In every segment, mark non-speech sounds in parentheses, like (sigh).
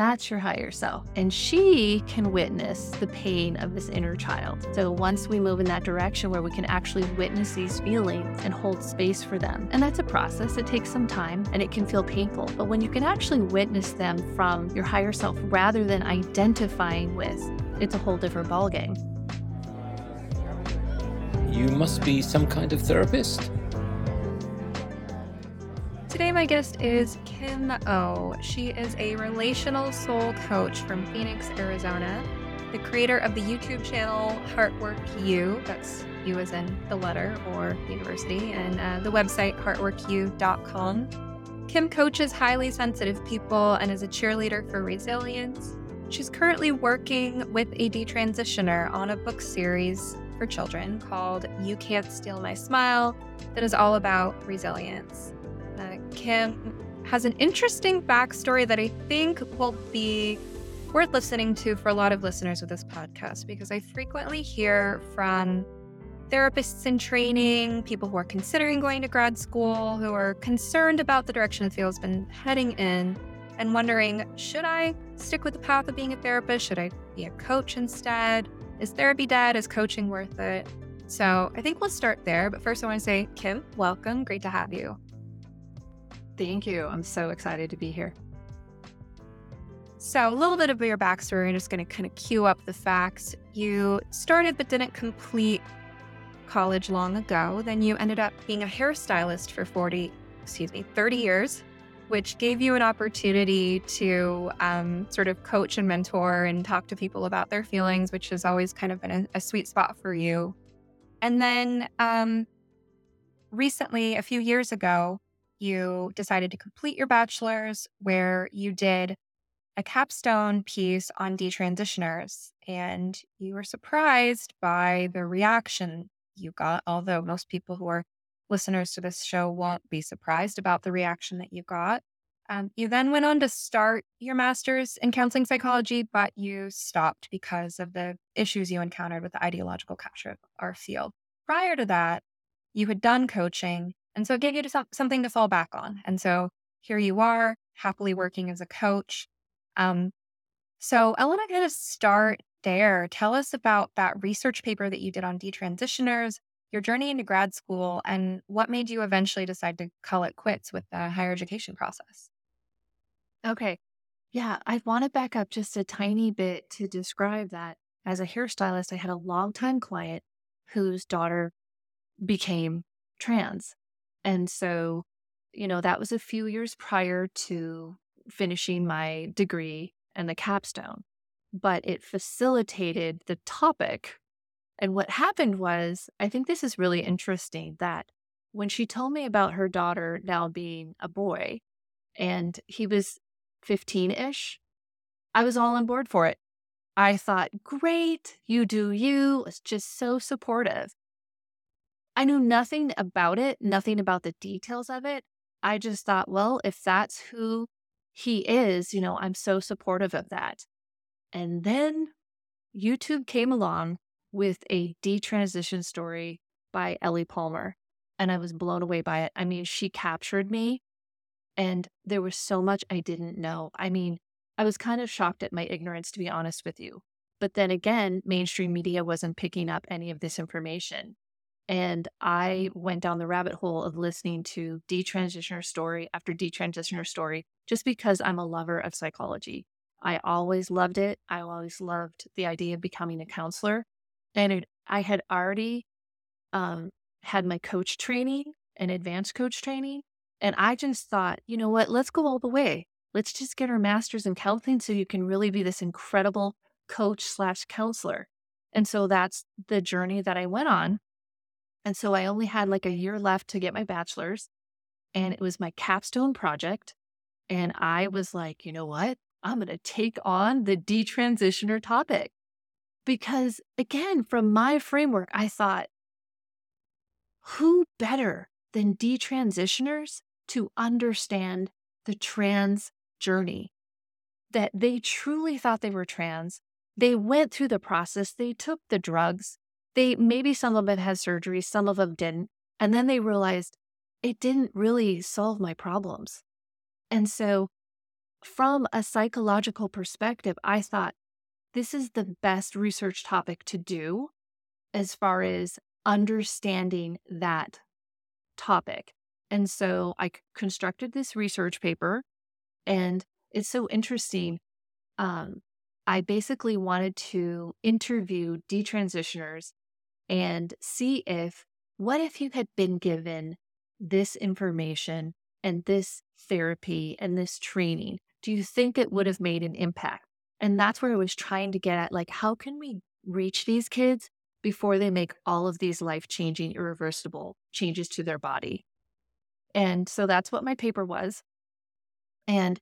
That's your higher self. And she can witness the pain of this inner child. So once we move in that direction where we can actually witness these feelings and hold space for them, and that's a process, it takes some time and it can feel painful. But when you can actually witness them from your higher self rather than identifying with, it's a whole different ballgame. You must be some kind of therapist. Today, my guest is Kim O. She is a relational soul coach from Phoenix, Arizona, the creator of the YouTube channel Heartwork U. That's U as in the letter or university, and uh, the website heartworku.com. Kim coaches highly sensitive people and is a cheerleader for resilience. She's currently working with a detransitioner on a book series for children called You Can't Steal My Smile that is all about resilience. Kim has an interesting backstory that I think will be worth listening to for a lot of listeners of this podcast because I frequently hear from therapists in training, people who are considering going to grad school, who are concerned about the direction the field's been heading in, and wondering should I stick with the path of being a therapist? Should I be a coach instead? Is therapy dead? Is coaching worth it? So I think we'll start there. But first, I want to say, Kim, welcome. Great to have you. Thank you. I'm so excited to be here. So, a little bit of your backstory. I'm just going to kind of cue up the facts. You started but didn't complete college long ago. Then you ended up being a hairstylist for 40, excuse me, 30 years, which gave you an opportunity to um, sort of coach and mentor and talk to people about their feelings, which has always kind of been a, a sweet spot for you. And then um, recently, a few years ago, you decided to complete your bachelor's where you did a capstone piece on detransitioners and you were surprised by the reaction you got although most people who are listeners to this show won't be surprised about the reaction that you got. Um, you then went on to start your master's in counseling psychology but you stopped because of the issues you encountered with the ideological capture of our field. Prior to that you had done coaching and so it gave you some, something to fall back on. And so here you are, happily working as a coach. Um, so I want to kind of start there. Tell us about that research paper that you did on detransitioners, your journey into grad school, and what made you eventually decide to call it quits with the higher education process. Okay. Yeah, I want to back up just a tiny bit to describe that. As a hairstylist, I had a longtime client whose daughter became trans. And so, you know, that was a few years prior to finishing my degree and the capstone, but it facilitated the topic. And what happened was, I think this is really interesting that when she told me about her daughter now being a boy and he was 15 ish, I was all on board for it. I thought, great, you do you. It's just so supportive. I knew nothing about it, nothing about the details of it. I just thought, well, if that's who he is, you know, I'm so supportive of that. And then YouTube came along with a detransition story by Ellie Palmer, and I was blown away by it. I mean, she captured me, and there was so much I didn't know. I mean, I was kind of shocked at my ignorance, to be honest with you. But then again, mainstream media wasn't picking up any of this information. And I went down the rabbit hole of listening to detransitioner story after detransitioner story just because I'm a lover of psychology. I always loved it. I always loved the idea of becoming a counselor. And it, I had already um, had my coach training and advanced coach training. And I just thought, you know what? Let's go all the way. Let's just get our master's in counseling so you can really be this incredible coach slash counselor. And so that's the journey that I went on. And so I only had like a year left to get my bachelor's, and it was my capstone project. And I was like, you know what? I'm going to take on the detransitioner topic. Because again, from my framework, I thought, who better than detransitioners to understand the trans journey? That they truly thought they were trans. They went through the process, they took the drugs, they maybe some of them had surgery, some of them didn't. And then they realized it didn't really solve my problems. And so from a psychological perspective, I thought this is the best research topic to do as far as understanding that topic. And so I constructed this research paper, and it's so interesting. Um, I basically wanted to interview detransitioners and see if what if you had been given this information and this therapy and this training? Do you think it would have made an impact? And that's where I was trying to get at like, how can we reach these kids before they make all of these life changing, irreversible changes to their body? And so that's what my paper was. And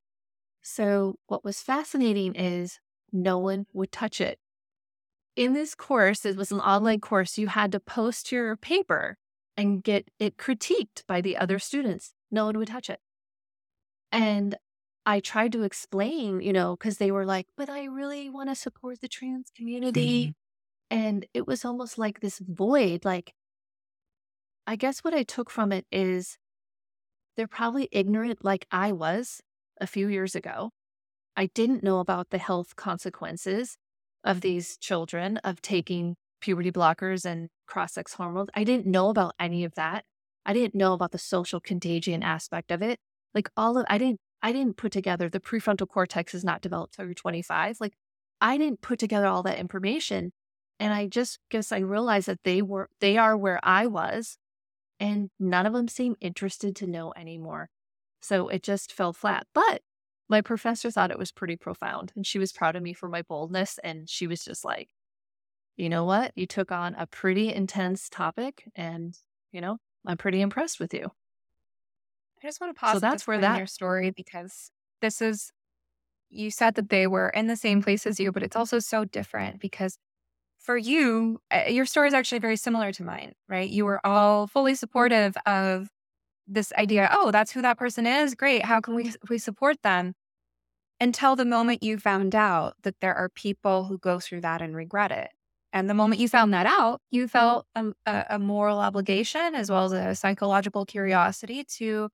so what was fascinating is no one would touch it. In this course, it was an online course, you had to post your paper and get it critiqued by the other students. No one would touch it. And I tried to explain, you know, because they were like, but I really want to support the trans community. Mm-hmm. And it was almost like this void. Like, I guess what I took from it is they're probably ignorant, like I was a few years ago. I didn't know about the health consequences of these children of taking puberty blockers and cross sex hormones. I didn't know about any of that. I didn't know about the social contagion aspect of it. Like all of I didn't I didn't put together the prefrontal cortex is not developed till you're 25. Like I didn't put together all that information. And I just guess I realized that they were they are where I was and none of them seemed interested to know anymore. So it just fell flat. But my professor thought it was pretty profound and she was proud of me for my boldness and she was just like, "You know what? You took on a pretty intense topic and, you know, I'm pretty impressed with you." I just want to pause. So that's where that your story because this is you said that they were in the same place as you, but it's also so different because for you, uh, your story is actually very similar to mine, right? You were all fully supportive of this idea. Oh, that's who that person is. Great. How can we we support them? Until the moment you found out that there are people who go through that and regret it. And the moment you found that out, you felt a, a moral obligation as well as a psychological curiosity to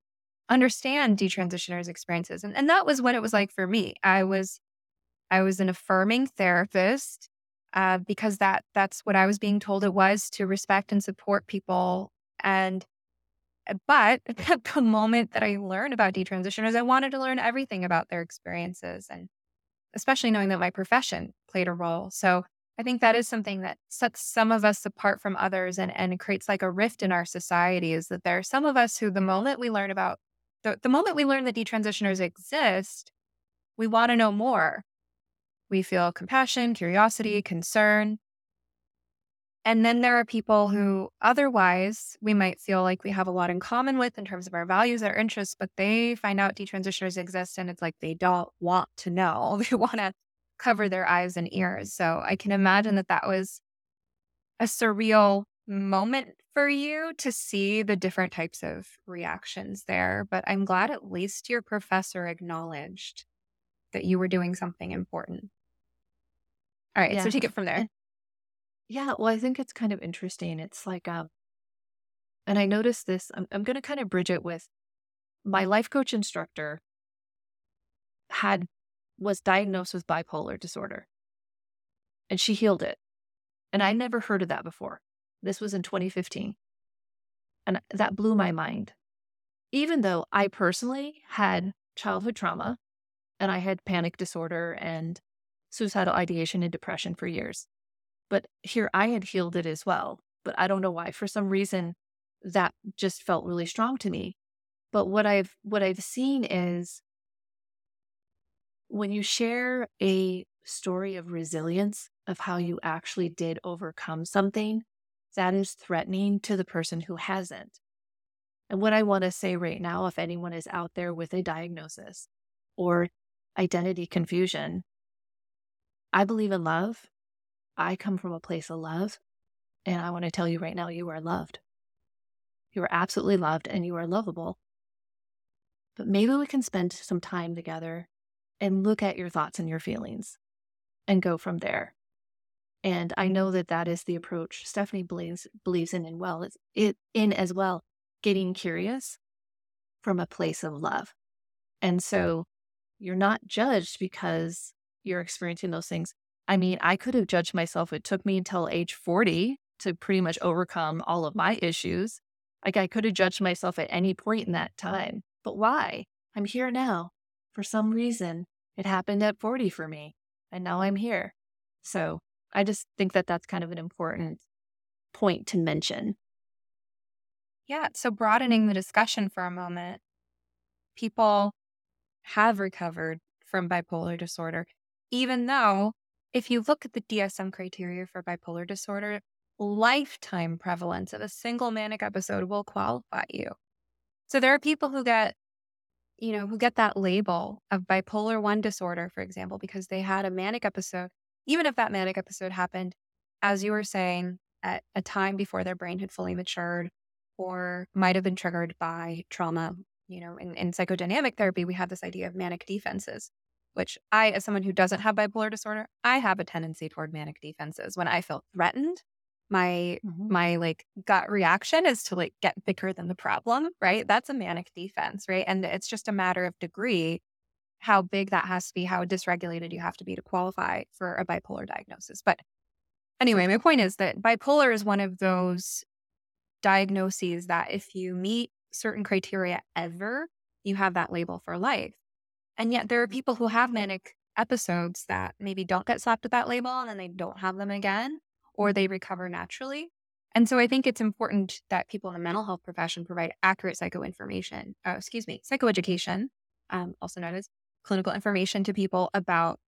understand detransitioners' experiences. And, and that was what it was like for me. I was I was an affirming therapist uh, because that that's what I was being told it was to respect and support people. And Uh, but (laughs) the moment that I learned about detransitioners, I wanted to learn everything about their experiences, and especially knowing that my profession played a role. So I think that is something that sets some of us apart from others and, and creates like a rift in our society is that there are some of us who the moment we learn about the, the moment we learn that detransitioners exist, we want to know more. We feel compassion, curiosity, concern. And then there are people who otherwise we might feel like we have a lot in common with in terms of our values, our interests, but they find out detransitioners exist and it's like they don't want to know. (laughs) They want to cover their eyes and ears. So I can imagine that that was a surreal moment for you to see the different types of reactions there. But I'm glad at least your professor acknowledged that you were doing something important. All right, yeah. so take it from there. Yeah, well, I think it's kind of interesting. It's like, um, and I noticed this. I'm, I'm going to kind of bridge it with my life coach instructor had was diagnosed with bipolar disorder, and she healed it, and I never heard of that before. This was in 2015. And that blew my mind. Even though I personally had childhood trauma and I had panic disorder and suicidal ideation and depression for years. But here I had healed it as well. But I don't know why. For some reason, that just felt really strong to me. But what I've what I've seen is when you share a story of resilience of how you actually did overcome something, that is threatening to the person who hasn't. And what I want to say right now, if anyone is out there with a diagnosis or identity confusion, I believe in love. I come from a place of love. And I want to tell you right now, you are loved. You are absolutely loved and you are lovable. But maybe we can spend some time together and look at your thoughts and your feelings and go from there. And I know that that is the approach Stephanie believes believes in and well. It's it in as well, getting curious from a place of love. And so you're not judged because you're experiencing those things. I mean, I could have judged myself. It took me until age 40 to pretty much overcome all of my issues. Like I could have judged myself at any point in that time. But why? I'm here now. For some reason, it happened at 40 for me, and now I'm here. So I just think that that's kind of an important point to mention. Yeah. So broadening the discussion for a moment, people have recovered from bipolar disorder, even though if you look at the DSM criteria for bipolar disorder, lifetime prevalence of a single manic episode will qualify you. So there are people who get, you know, who get that label of bipolar 1 disorder, for example, because they had a manic episode, even if that manic episode happened, as you were saying, at a time before their brain had fully matured or might have been triggered by trauma. You know, in, in psychodynamic therapy, we have this idea of manic defenses, which I, as someone who doesn't have bipolar disorder, I have a tendency toward manic defenses. When I feel threatened, my mm-hmm. my like gut reaction is to like get bigger than the problem, right? That's a manic defense, right? And it's just a matter of degree how big that has to be, how dysregulated you have to be to qualify for a bipolar diagnosis. But anyway, my point is that bipolar is one of those diagnoses that if you meet certain criteria ever, you have that label for life. And yet there are people who have manic episodes that maybe don't get slapped with that label and then they don't have them again or they recover naturally. And so I think it's important that people in the mental health profession provide accurate psycho information, uh, excuse me, psychoeducation, um, also known as clinical information to people about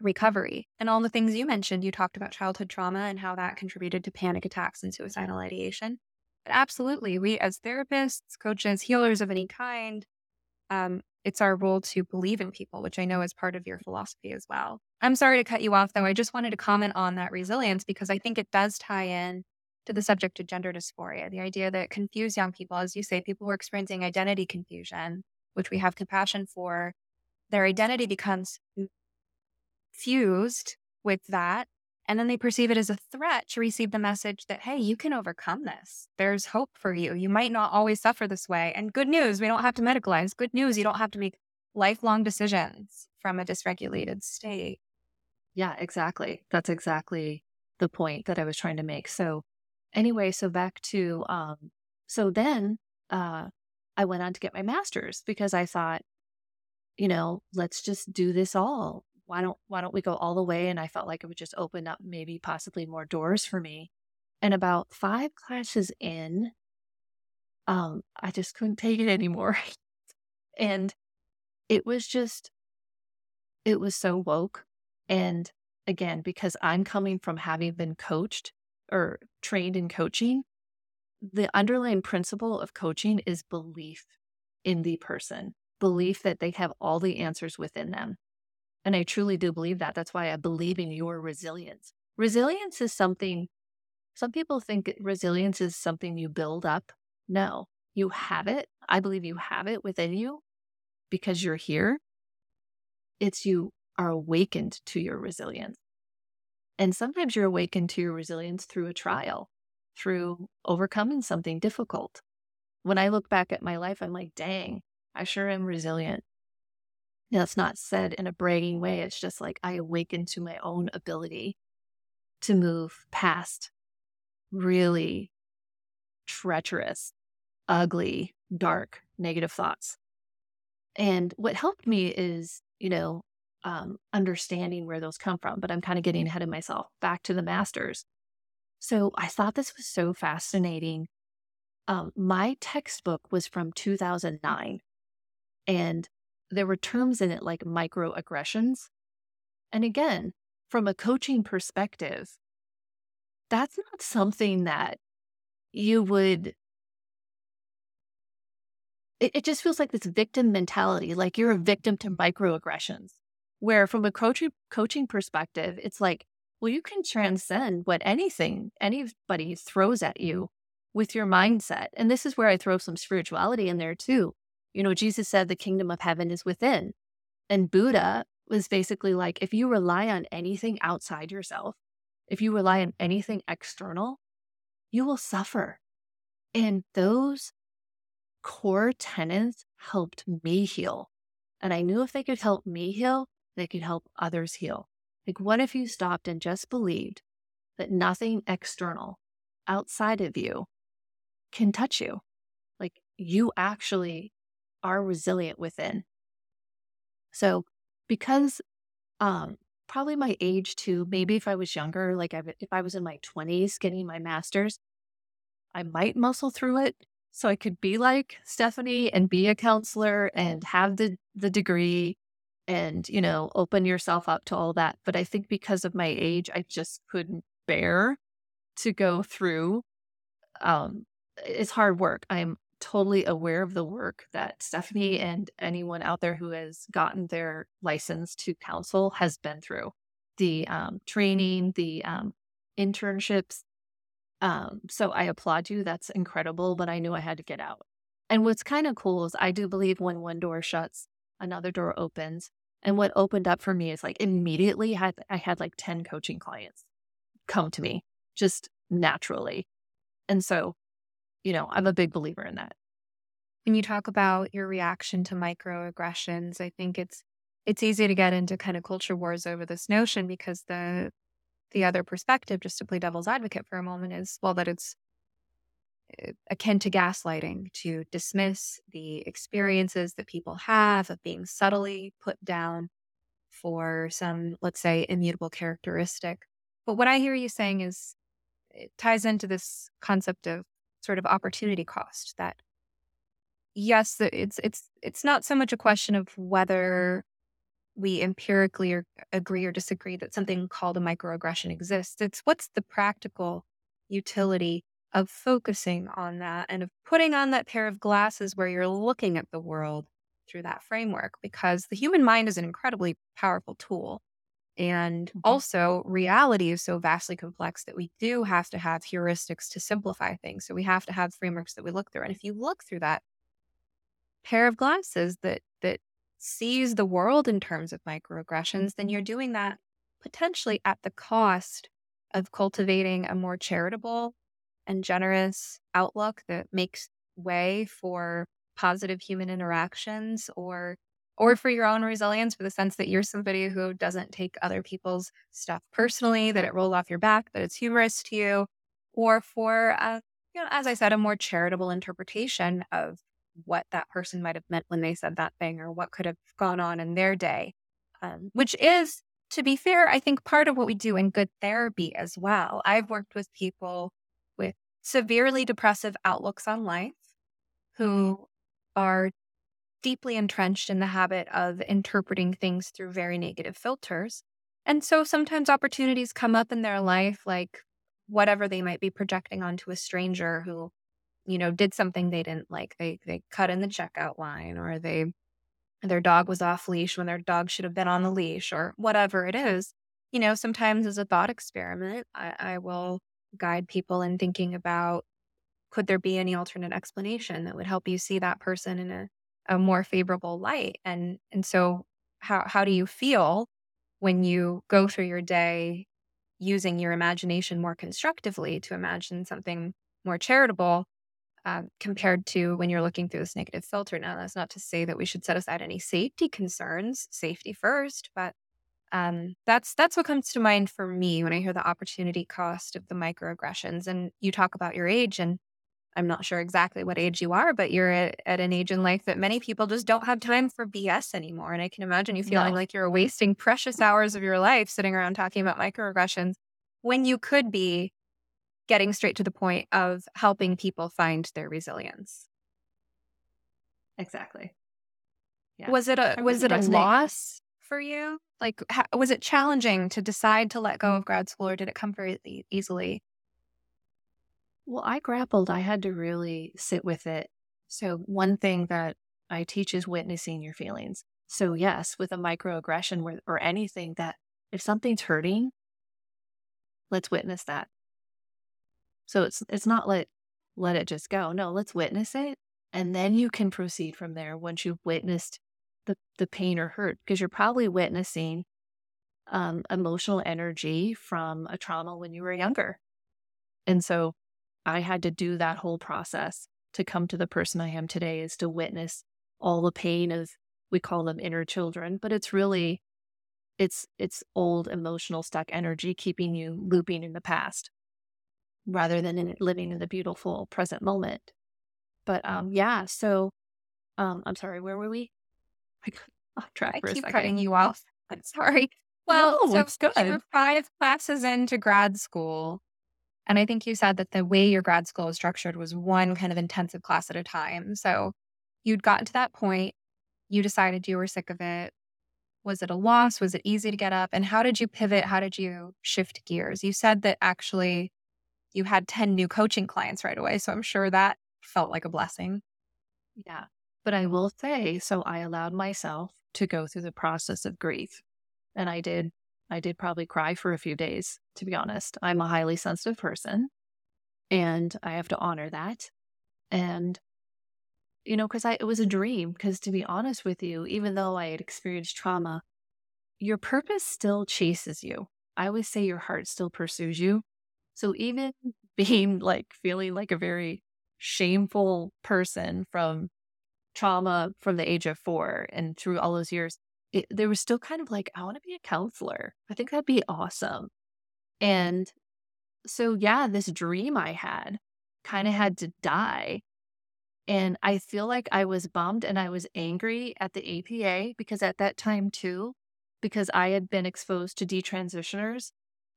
recovery and all the things you mentioned. You talked about childhood trauma and how that contributed to panic attacks and suicidal ideation. But absolutely, we as therapists, coaches, healers of any kind, um, it's our role to believe in people, which I know is part of your philosophy as well. I'm sorry to cut you off, though. I just wanted to comment on that resilience because I think it does tie in to the subject of gender dysphoria, the idea that confused young people, as you say, people who are experiencing identity confusion, which we have compassion for, their identity becomes fused with that. And then they perceive it as a threat to receive the message that, hey, you can overcome this. There's hope for you. You might not always suffer this way. And good news, we don't have to medicalize. Good news, you don't have to make lifelong decisions from a dysregulated state. Yeah, exactly. That's exactly the point that I was trying to make. So, anyway, so back to, um, so then uh, I went on to get my master's because I thought, you know, let's just do this all why don't why don't we go all the way? And i felt like it would just open up maybe possibly more doors for me. And about five classes in um i just couldn't take it anymore. (laughs) And it was just it was so woke. And again because i'm coming from having been coached or trained in coaching the underlying principle of coaching is belief in the person belief that they have all the answers within them and I truly do believe that. That's why I believe in your resilience. Resilience is something, some people think resilience is something you build up. No, you have it. I believe you have it within you because you're here. It's you are awakened to your resilience. And sometimes you're awakened to your resilience through a trial, through overcoming something difficult. When I look back at my life, I'm like, dang, I sure am resilient. That's not said in a bragging way. It's just like I awaken to my own ability to move past really treacherous, ugly, dark, negative thoughts. And what helped me is, you know, um, understanding where those come from, but I'm kind of getting ahead of myself. Back to the masters. So I thought this was so fascinating. Um, my textbook was from 2009. And there were terms in it like microaggressions. And again, from a coaching perspective, that's not something that you would. It, it just feels like this victim mentality, like you're a victim to microaggressions. Where from a coaching coaching perspective, it's like, well, you can transcend what anything anybody throws at you with your mindset. And this is where I throw some spirituality in there too. You know, Jesus said the kingdom of heaven is within. And Buddha was basically like, if you rely on anything outside yourself, if you rely on anything external, you will suffer. And those core tenets helped me heal And I knew if they could help me heal, they could help others heal. Like, what if you stopped and just believed that nothing external outside of you can touch you? Like, you actually are resilient within. So, because um, probably my age too, maybe if I was younger, like if I was in my 20s getting my master's, I might muscle through it. So I could be like Stephanie and be a counselor and have the the degree and you know open yourself up to all that. But i think because of my age i just couldn't bear to go through um it's hard work. I'm totally aware of the work that stephanie and anyone out there who has gotten their license to counsel has been through the um, training the um, internships um, so i applaud you that's incredible but i knew i had to get out and what's kind of cool is i do believe when one door shuts another door opens. And what opened up for me is like immediately had I had like 10 coaching clients come to me just naturally. And so, you know, I'm a big believer in that. When you talk about your reaction to microaggressions, I think it's it's easy to get into kind of culture wars over this notion because the the other perspective, just to play devil's advocate for a moment, is well that it's uh, akin to gaslighting to dismiss the experiences that people have of being subtly put down for some, let's say, immutable characteristic. But what I hear you saying is it ties into this concept of sort of opportunity cost that yes it's it's it's not so much a question of whether we empirically or agree or disagree that something called a microaggression exists it's what's the practical utility of focusing on that and of putting on that pair of glasses where you're looking at the world through that framework because the human mind is an incredibly powerful tool. And mm-hmm. also, reality is so vastly complex that we do have to have heuristics to simplify things. So we have to have frameworks that we look through. And if you look through that pair of glasses that that sees the world in terms of microaggressions, then you're doing that potentially at the cost of cultivating a more charitable and generous outlook that makes way for positive human interactions or or for your own resilience for the sense that you're somebody who doesn't take other people's stuff personally that it rolls off your back that it's humorous to you or for uh, you know as i said a more charitable interpretation of what that person might have meant when they said that thing or what could have gone on in their day um, which is to be fair i think part of what we do in good therapy as well. I've worked with people with severely depressive outlooks on life who are deeply entrenched in the habit of interpreting things through very negative filters. And so sometimes opportunities come up in their life, like whatever they might be projecting onto a stranger who, you know, did something they didn't like. They they cut in the checkout line or they their dog was off leash when their dog should have been on the leash or whatever it is. You know, sometimes as a thought experiment, I, I will guide people in thinking about could there be any alternate explanation that would help you see that person in a, a more favorable light and and so how how do you feel when you go through your day using your imagination more constructively to imagine something more charitable uh, compared to when you're looking through this negative filter. Now, that's not to say that we should set aside any safety concerns, safety first, but um, that's that's what comes to mind for me when I hear the opportunity cost of the microaggressions. And you talk about your age, and I'm not sure exactly what age you are, but you're at, at an age in life that many people just don't have time for BS anymore. And I can imagine you feeling no. like you're wasting precious hours of your life sitting around talking about microaggressions when you could be getting straight to the point of helping people find their resilience. Exactly. Yeah. Was it a was it a loss for you? Like, how, was it challenging to decide to let go of grad school, or did it come very easily? Well, I grappled. I had to really sit with it. So, one thing that I teach is witnessing your feelings. So, yes, with a microaggression or, anything that if something's hurting, let's witness that. So it's it's not let let it just go. No, let's witness it and then you can proceed from there once you've witnessed the, the pain or hurt because you're probably witnessing um, emotional energy from a trauma when you were younger. And so I had to do that whole process to come to the person I am today is to witness all the pain of we call them inner children, but it's really it's it's old emotional stuck energy keeping you looping in the past rather than in living in the beautiful present moment. But um yeah, so um I'm sorry, where were we? (laughs) I got off track I keep cutting you off. I'm sorry. Well, No, so it's good. you were five classes into grad school. And I think you said that the way your grad school was structured was one kind of intensive class at a time. So you'd gotten to that point, you decided you were sick of it. Was it a loss? Was it easy to get up? And how did you pivot? How did you shift gears? You said that actually you had 10 new coaching clients right away. So I'm sure that felt like a blessing. Yeah. But I will say, so I allowed myself to go through the process of grief. And I did, I did probably cry for a few days, to be honest. I'm a highly sensitive person and I have to honor that. And, you know, because I it was a dream. Because to be honest with you, even though I had experienced trauma, your purpose still chases you. I always say your heart still pursues you. So even (laughs) being like feeling like a very shameful person from trauma from the age of four and through all those years, it, there was still kind of like, I want to be a counselor. I think that'd be awesome. And so, yeah, this dream I had kind of had to die. And I feel like I was bummed and I was angry at the APA because at that time, too, because I had been exposed to detransitioners,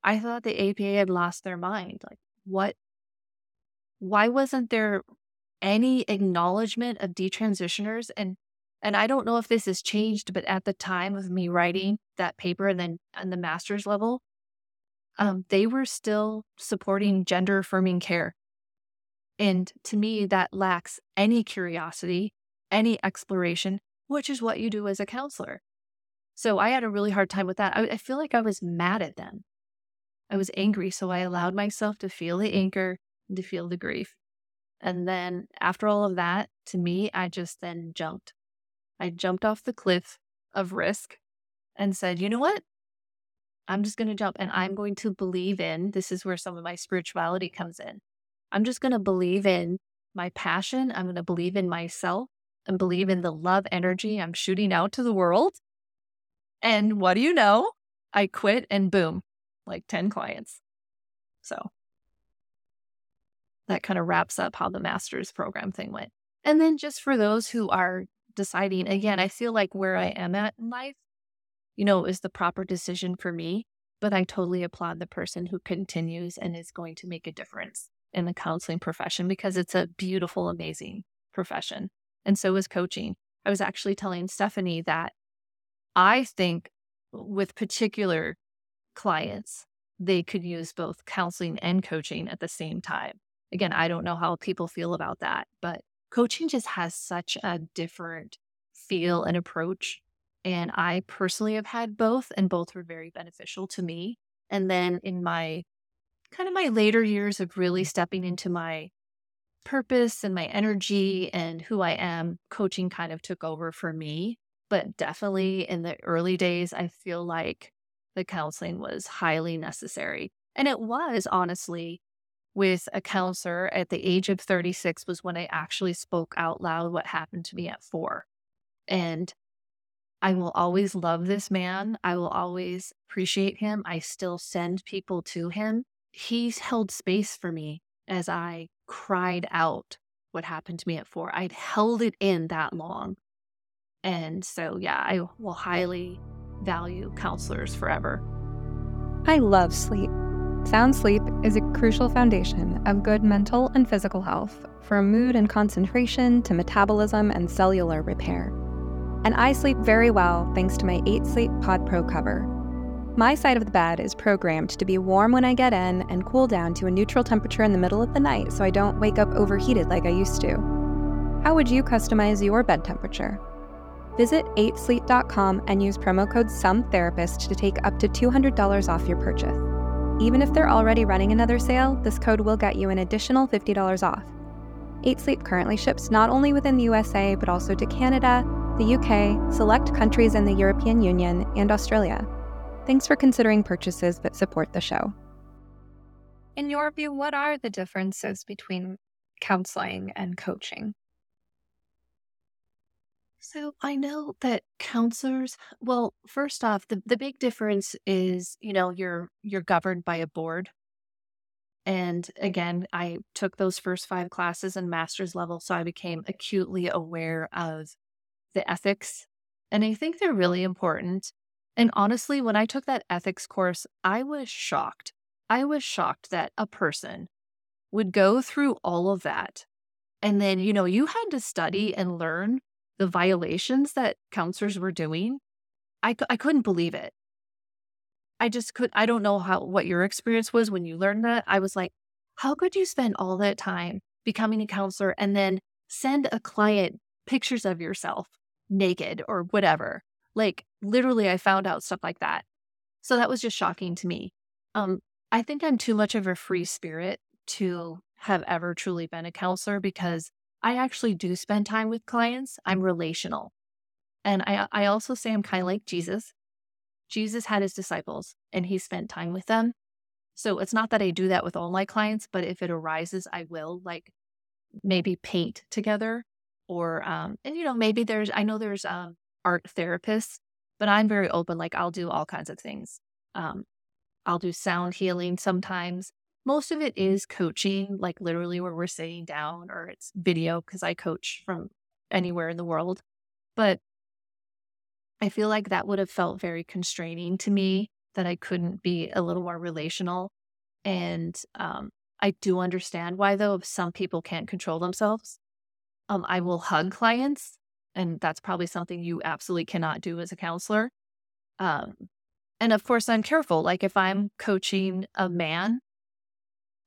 I thought the APA had lost their mind. Like, what? Why wasn't there any acknowledgement of detransitioners? And and I don't know if this has changed, but at the time of me writing that paper and then on the master's level, um, they were still supporting gender affirming care. And to me, that lacks any curiosity, any exploration, which is what you do as a counselor. So I had a really hard time with that. I, I feel like I was mad at them. I was angry. So I allowed myself to feel the anger and to feel the grief. And then after all of that, to me, I just then jumped. I jumped off the cliff of risk and said, you know what? I'm just going to jump and I'm going to believe in this is where some of my spirituality comes in. I'm just going to believe in my passion. I'm going to believe in myself and believe in the love energy I'm shooting out to the world. And what do you know? I quit and boom, like 10 clients. So that kind of wraps up how the master's program thing went. And then just for those who are deciding, again, I feel like where I am at in life, you know, is the proper decision for me. But I totally applaud the person who continues and is going to make a difference in the counseling profession because it's a beautiful, amazing profession. And so is coaching. I was actually telling Stephanie that I think with particular clients, they could use both counseling and coaching at the same time. Again, I don't know how people feel about that, but coaching just has such a different feel and approach. And I personally have had both, and both were very beneficial to me. And then in my kind of my later years of really stepping into my purpose and my energy and who I am, coaching kind of took over for me. But definitely in the early days, I feel like the counseling was highly necessary. And it was honestly with a counselor at the age of 36 was when I actually spoke out loud what happened to me at four. And I will always love this man. I will always appreciate him. I still send people to him. He's held space for me as I cried out what happened to me at four. I'd held it in that long. And so, yeah, I will highly value counselors forever. I love sleep. Sound sleep is a crucial foundation of good mental and physical health, from mood and concentration to metabolism and cellular repair. And I sleep very well thanks to my 8 Sleep Pod Pro cover. My side of the bed is programmed to be warm when I get in and cool down to a neutral temperature in the middle of the night so I don't wake up overheated like I used to. How would you customize your bed temperature? Visit 8sleep.com and use promo code SOMETherapist to take up to $200 off your purchase. Even if they're already running another sale, this code will get you an additional $50 off. 8 Sleep currently ships not only within the USA, but also to Canada, the UK, select countries in the European Union, and Australia. Thanks for considering purchases that support the show. In your view, what are the differences between counseling and coaching? So I know that counselors, well, first off, the, the big difference is, you know, you're you're governed by a board. And again, I took those first five classes in master's level, so I became acutely aware of the ethics. And I think they're really important. And honestly, when I took that ethics course, I was shocked. I was shocked that a person would go through all of that. And then, you know, you had to study and learn the violations that counselors were doing. I, I couldn't believe it. I just could, I don't know how, what your experience was when you learned that. I was like, how could you spend all that time becoming a counselor and then send a client pictures of yourself naked or whatever? Like, literally, I found out stuff like that. So that was just shocking to me. Um, I think I'm too much of a free spirit to have ever truly been a counselor because I actually do spend time with clients. I'm relational. And I, I also say I'm kind of like Jesus. Jesus had his disciples and he spent time with them. So it's not that I do that with all my clients, but if it arises, I will like maybe paint together or, um, and you know, maybe there's, I know there's um, art therapists, but I'm very open. Like I'll do all kinds of things. Um, I'll do sound healing sometimes. Most of it is coaching, like literally where we're sitting down, or it's video because I coach from anywhere in the world. But I feel like that would have felt very constraining to me that I couldn't be a little more relational. And um, I do understand why, though, if some people can't control themselves. Um, I will hug clients, and that's probably something you absolutely cannot do as a counselor. Um, and of course, I'm careful. Like if I'm coaching a man,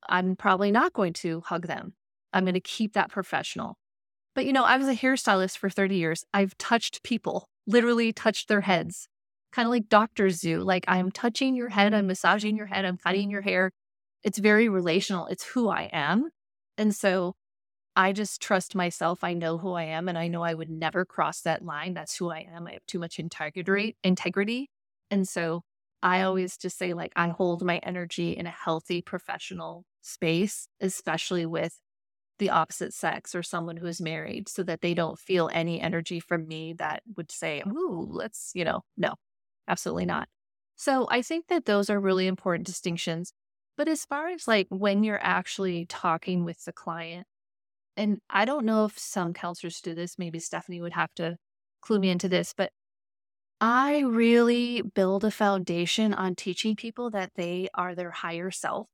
I'm probably not going to hug them. I'm going to keep that professional. But you know, I was a hairstylist for 30 years. I've touched people literally touched their heads, kind of like doctors do. Like, I'm touching your head, I'm massaging your head, I'm cutting your hair. It's very relational. It's who I am. And so I just trust myself. I know who I am, and I know I would never cross that line. That's who I am. I have too much integrity. Integrity, and so I always just say like I hold my energy in a healthy professional space, especially with the opposite sex or someone who is married so that they don't feel any energy from me that would say, ooh, let's, you know, no, absolutely not. So I think that those are really important distinctions. But as far as like when you're actually talking with the client, and I don't know if some counselors do this, maybe Stephanie would have to clue me into this, but I really build a foundation on teaching people that they are their higher self.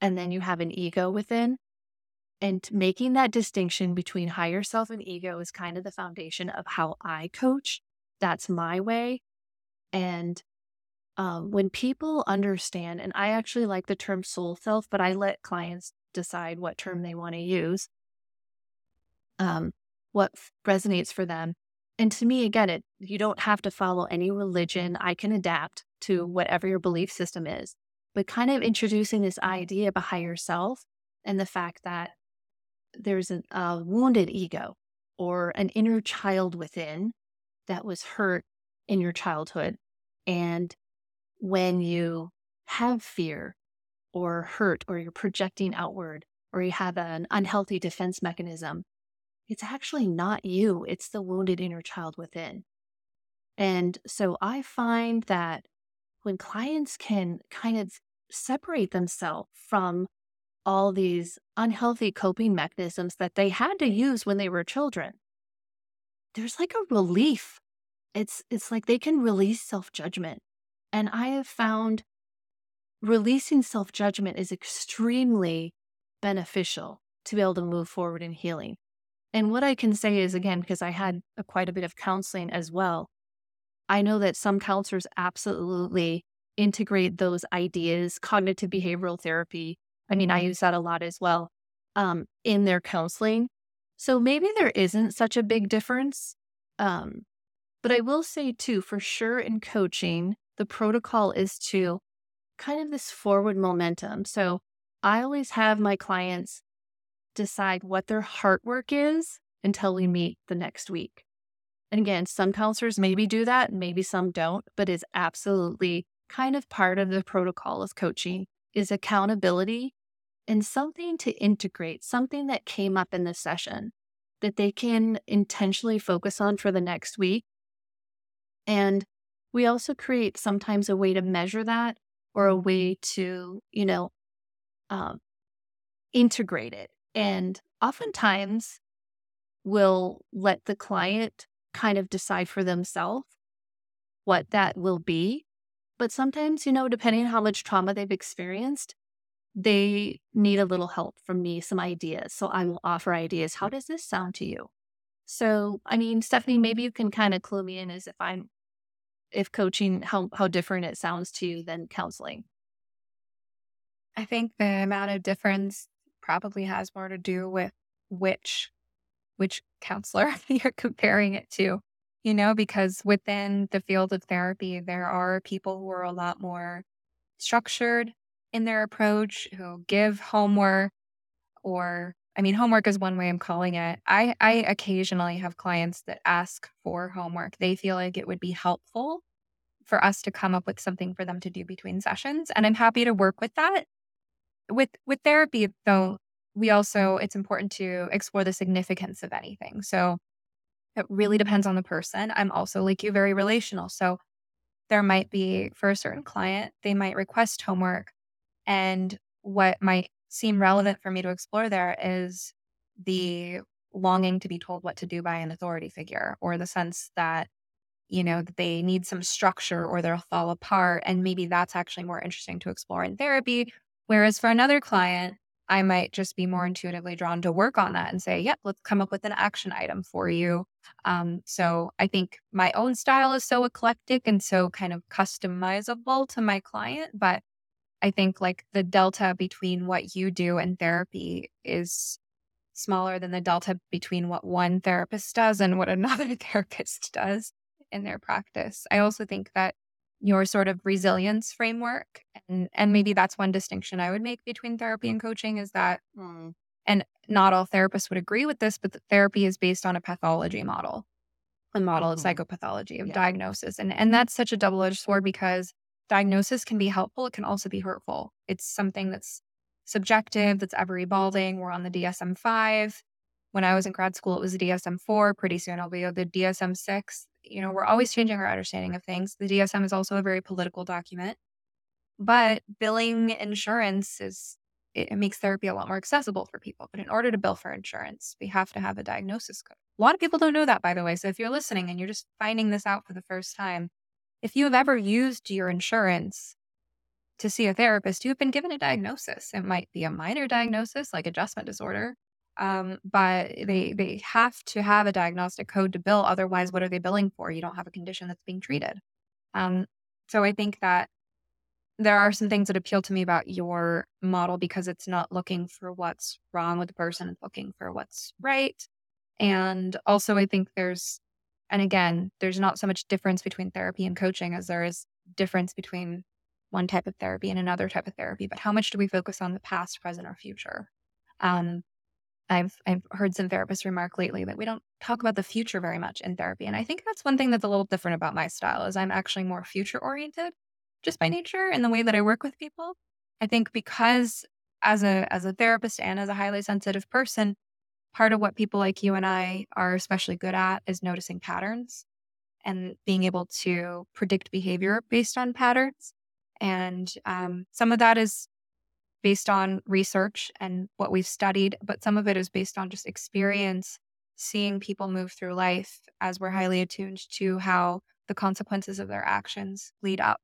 And then you have an ego within. And making that distinction between higher self and ego is kind of the foundation of how I coach. That's my way. And um, when people understand, and I actually like the term soul self, but I let clients decide what term they want to use, um, what f- resonates for them. And to me, again, it you don't have to follow any religion. I can adapt to whatever your belief system is, but kind of introducing this mm-hmm. idea of a higher self and the fact that there's a, a wounded ego or an inner child within that was hurt in your childhood. And when you have fear or hurt, or you're projecting outward, or you have an unhealthy defense mechanism, it's actually not you, it's the wounded inner child within. And so I find that when clients can kind of separate themselves from all these unhealthy coping mechanisms that they had to use when they were children. There's like a relief. It's it's like they can release self-judgment. And i have found releasing self-judgment is extremely beneficial to be able to move forward in healing. And what i can say is again because i had a, quite a bit of counseling as well i know that some counselors absolutely integrate those ideas cognitive behavioral therapy I mean, I use that a lot as well um, in their counseling. So maybe there isn't such a big difference. Um, but I will say, too, for sure in coaching, the protocol is to kind of this forward momentum. So I always have my clients decide what their heart work is until we meet the next week. And again, some counselors maybe do that, maybe some don't, but it's absolutely kind of part of the protocol of coaching is accountability and something to integrate, something that came up in the session. that they can intentionally focus on for the next week. And we also create sometimes a way to measure that or a way to, you know, um, integrate it. And oftentimes we'll let the client kind of decide for themselves what that will be. But sometimes, you know, depending on how much trauma they've experienced, they need a little help from me, some ideas. So I will offer ideas. How does this sound to you? So, I mean, Stephanie, maybe you can kind of clue me in as if I'm, if coaching, how, how different it sounds to you than counseling. I think the amount of difference probably has more to do with which, which counselor (laughs) you're comparing it to, you know, because within the field of therapy, there are people who are a lot more structured in their approach, who give homework or I mean homework is one way I'm calling it. I I occasionally have clients that ask for homework. They feel like it would be helpful for us to come up with something for them to do between sessions and I'm happy to work with that. With with therapy though, we also it's important to explore the significance of anything. So it really depends on the person. I'm also like you very relational. So there might be for a certain client, they might request homework and what might seem relevant for me to explore there is the longing to be told what to do by an authority figure or the sense that you know they need some structure or they'll fall apart and maybe that's actually more interesting to explore in therapy whereas for another client i might just be more intuitively drawn to work on that and say yep let's come up with an action item for you um, so i think my own style is so eclectic and so kind of customizable to my client but I think like the delta between what you do and therapy is smaller than the delta between what one therapist does and what (laughs) another therapist does in their practice. I also think that your sort of resilience framework and and maybe that's one distinction I would make between therapy and coaching is that mm. And not all therapists would agree with this but the therapy is based on a pathology model a model mm-hmm. of psychopathology of yeah. diagnosis and and that's such a double-edged sword because diagnosis can be helpful, it can also be hurtful. It's something that's subjective, that's ever evolving. We're on the DSM 5. When I was in grad school, it was the DSM 4. Pretty soon I'll be on the DSM 6. You know, we're always changing our understanding of things. The DSM is also a very political document. But billing insurance is it makes therapy a lot more accessible for people. But in order to bill for insurance, we have to have a diagnosis code. A lot of people don't know that, by the way. So if you're listening and you're just finding this out for the first time, if you have ever used your insurance to see a therapist, you have been given a diagnosis. It might be a minor diagnosis like adjustment disorder, um, but they they have to have a diagnostic code to bill. Otherwise, what are they billing for? You don't have a condition that's being treated. Um, so I think that there are some things that appeal to me about your model because it's not looking for what's wrong with the person; it's looking for what's right. And also, I think there's and again, there's not so much difference between therapy and coaching as there is difference between one type of therapy and another type of therapy. But how much do we focus on the past, present, or future? Um, I've I've heard some therapists remark lately that we don't talk about the future very much in therapy, and I think that's one thing that's a little different about my style. Is I'm actually more future oriented, just by nature, in the way that I work with people. I think because as a as a therapist and as a highly sensitive person, part of what people like you and I are especially good at is noticing patterns and being able to predict behavior based on patterns. And um, some of that is based on research and what we've studied, but some of it is based on just experience, seeing people move through life as we're highly attuned to how the consequences of their actions lead up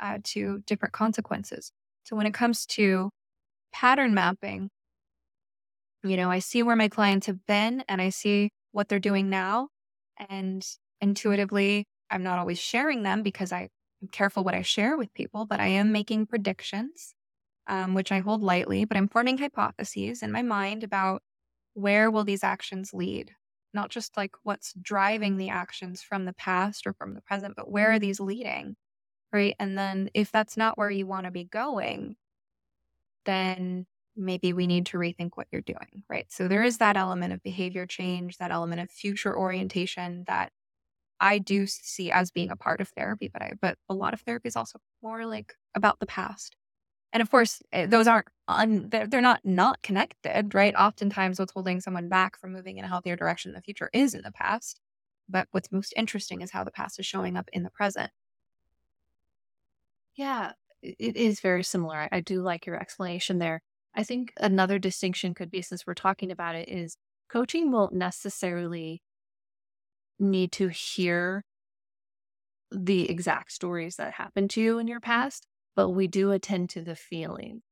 uh, to different consequences. So when it comes to pattern mapping, you know, I see where my clients have been and I see what they're doing now. And intuitively, I'm not always sharing them because I am careful what I share with people, but I am making predictions, um, which I hold lightly, but I'm forming hypotheses in my mind about where will these actions lead? Not just like what's driving the actions from the past or from the present, but where are these leading? Right. And then if that's not where you want to be going, then maybe we need to rethink what you're doing, right? So there is that element of behavior change, that element of future orientation that I do see as being a part of therapy, but I but a lot of therapy is also more like about the past. And of course, eh, those aren't un, they're, they're not not connected, right? Oftentimes, what's holding someone back from moving in a healthier direction in the future is in the past. But what's most interesting is how the past is showing up in the present. Yeah, it is very similar. I do like your explanation there. I think another distinction could be since we're talking about it is coaching won't necessarily need to hear the exact stories that happened to you in your past, but we do attend to the feeling.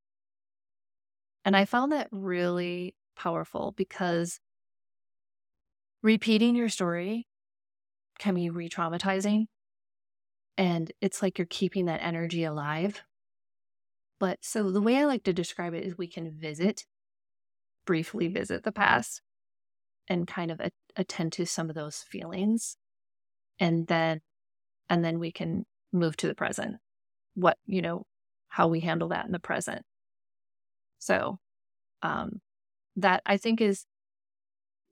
And I found that really powerful because repeating your story can be re traumatizing. And it's like you're keeping that energy alive. But so the way I like to describe it is we can visit, briefly visit the past and kind of a- attend to some of those feelings. And then, and then we can move to the present. What, you know, how we handle that in the present. So, um, that I think is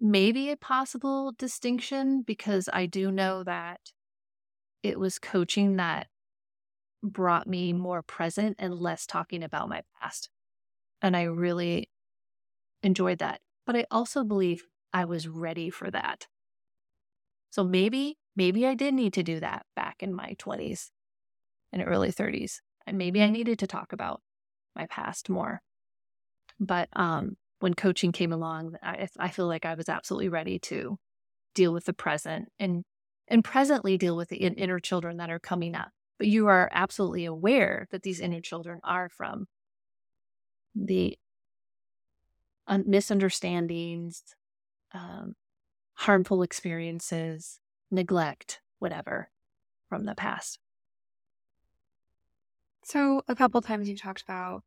maybe a possible distinction because I do know that it was coaching that brought me more present and less talking about my past. And I really enjoyed that. But I also believe I was ready for that. So maybe, maybe I did need to do that back in my 20s and early 30s. And maybe I needed to talk about my past more. But um, when coaching came along, I, I feel like I was absolutely ready to deal with the present and and presently deal with the inner children that are coming up. But you are absolutely aware that these inner children are from the misunderstandings, um, harmful experiences, neglect, whatever from the past. So, a couple times you talked about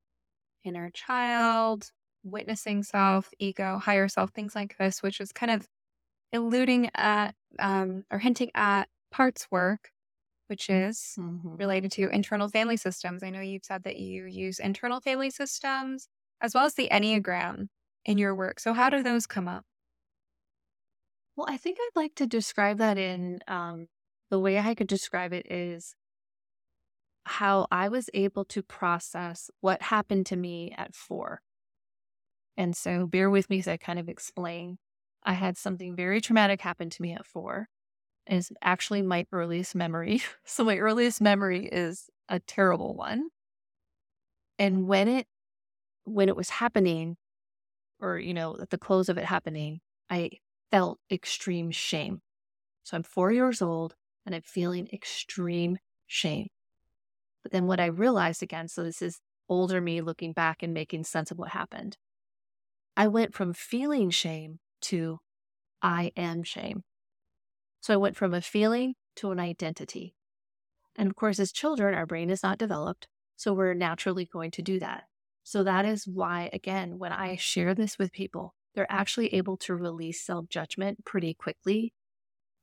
inner child, witnessing self, ego, higher self, things like this, which is kind of alluding at um, or hinting at parts work, which is mm-hmm. related to internal family systems. I know you've said that you use internal family systems as well as the Enneagram in your work. So, how do those come up? Well, I think I'd like to describe that in um, the way I could describe it is how I was able to process what happened to me at four. And so bear with me as I kind of explain. I had something very traumatic happen to me at four. It's actually my earliest memory. (laughs) So my earliest memory is a terrible one. And when it when it was happening, or you know, at the close of it happening, I felt extreme shame. So I'm four years old and I'm feeling extreme shame. But then what I realized again, so this is older me looking back and making sense of what happened. I went from feeling shame to I am shame. So I went from a feeling to an identity. And of course, as children, our brain is not developed. So we're naturally going to do that. So that is why, again, when I share this with people, they're actually able to release self judgment pretty quickly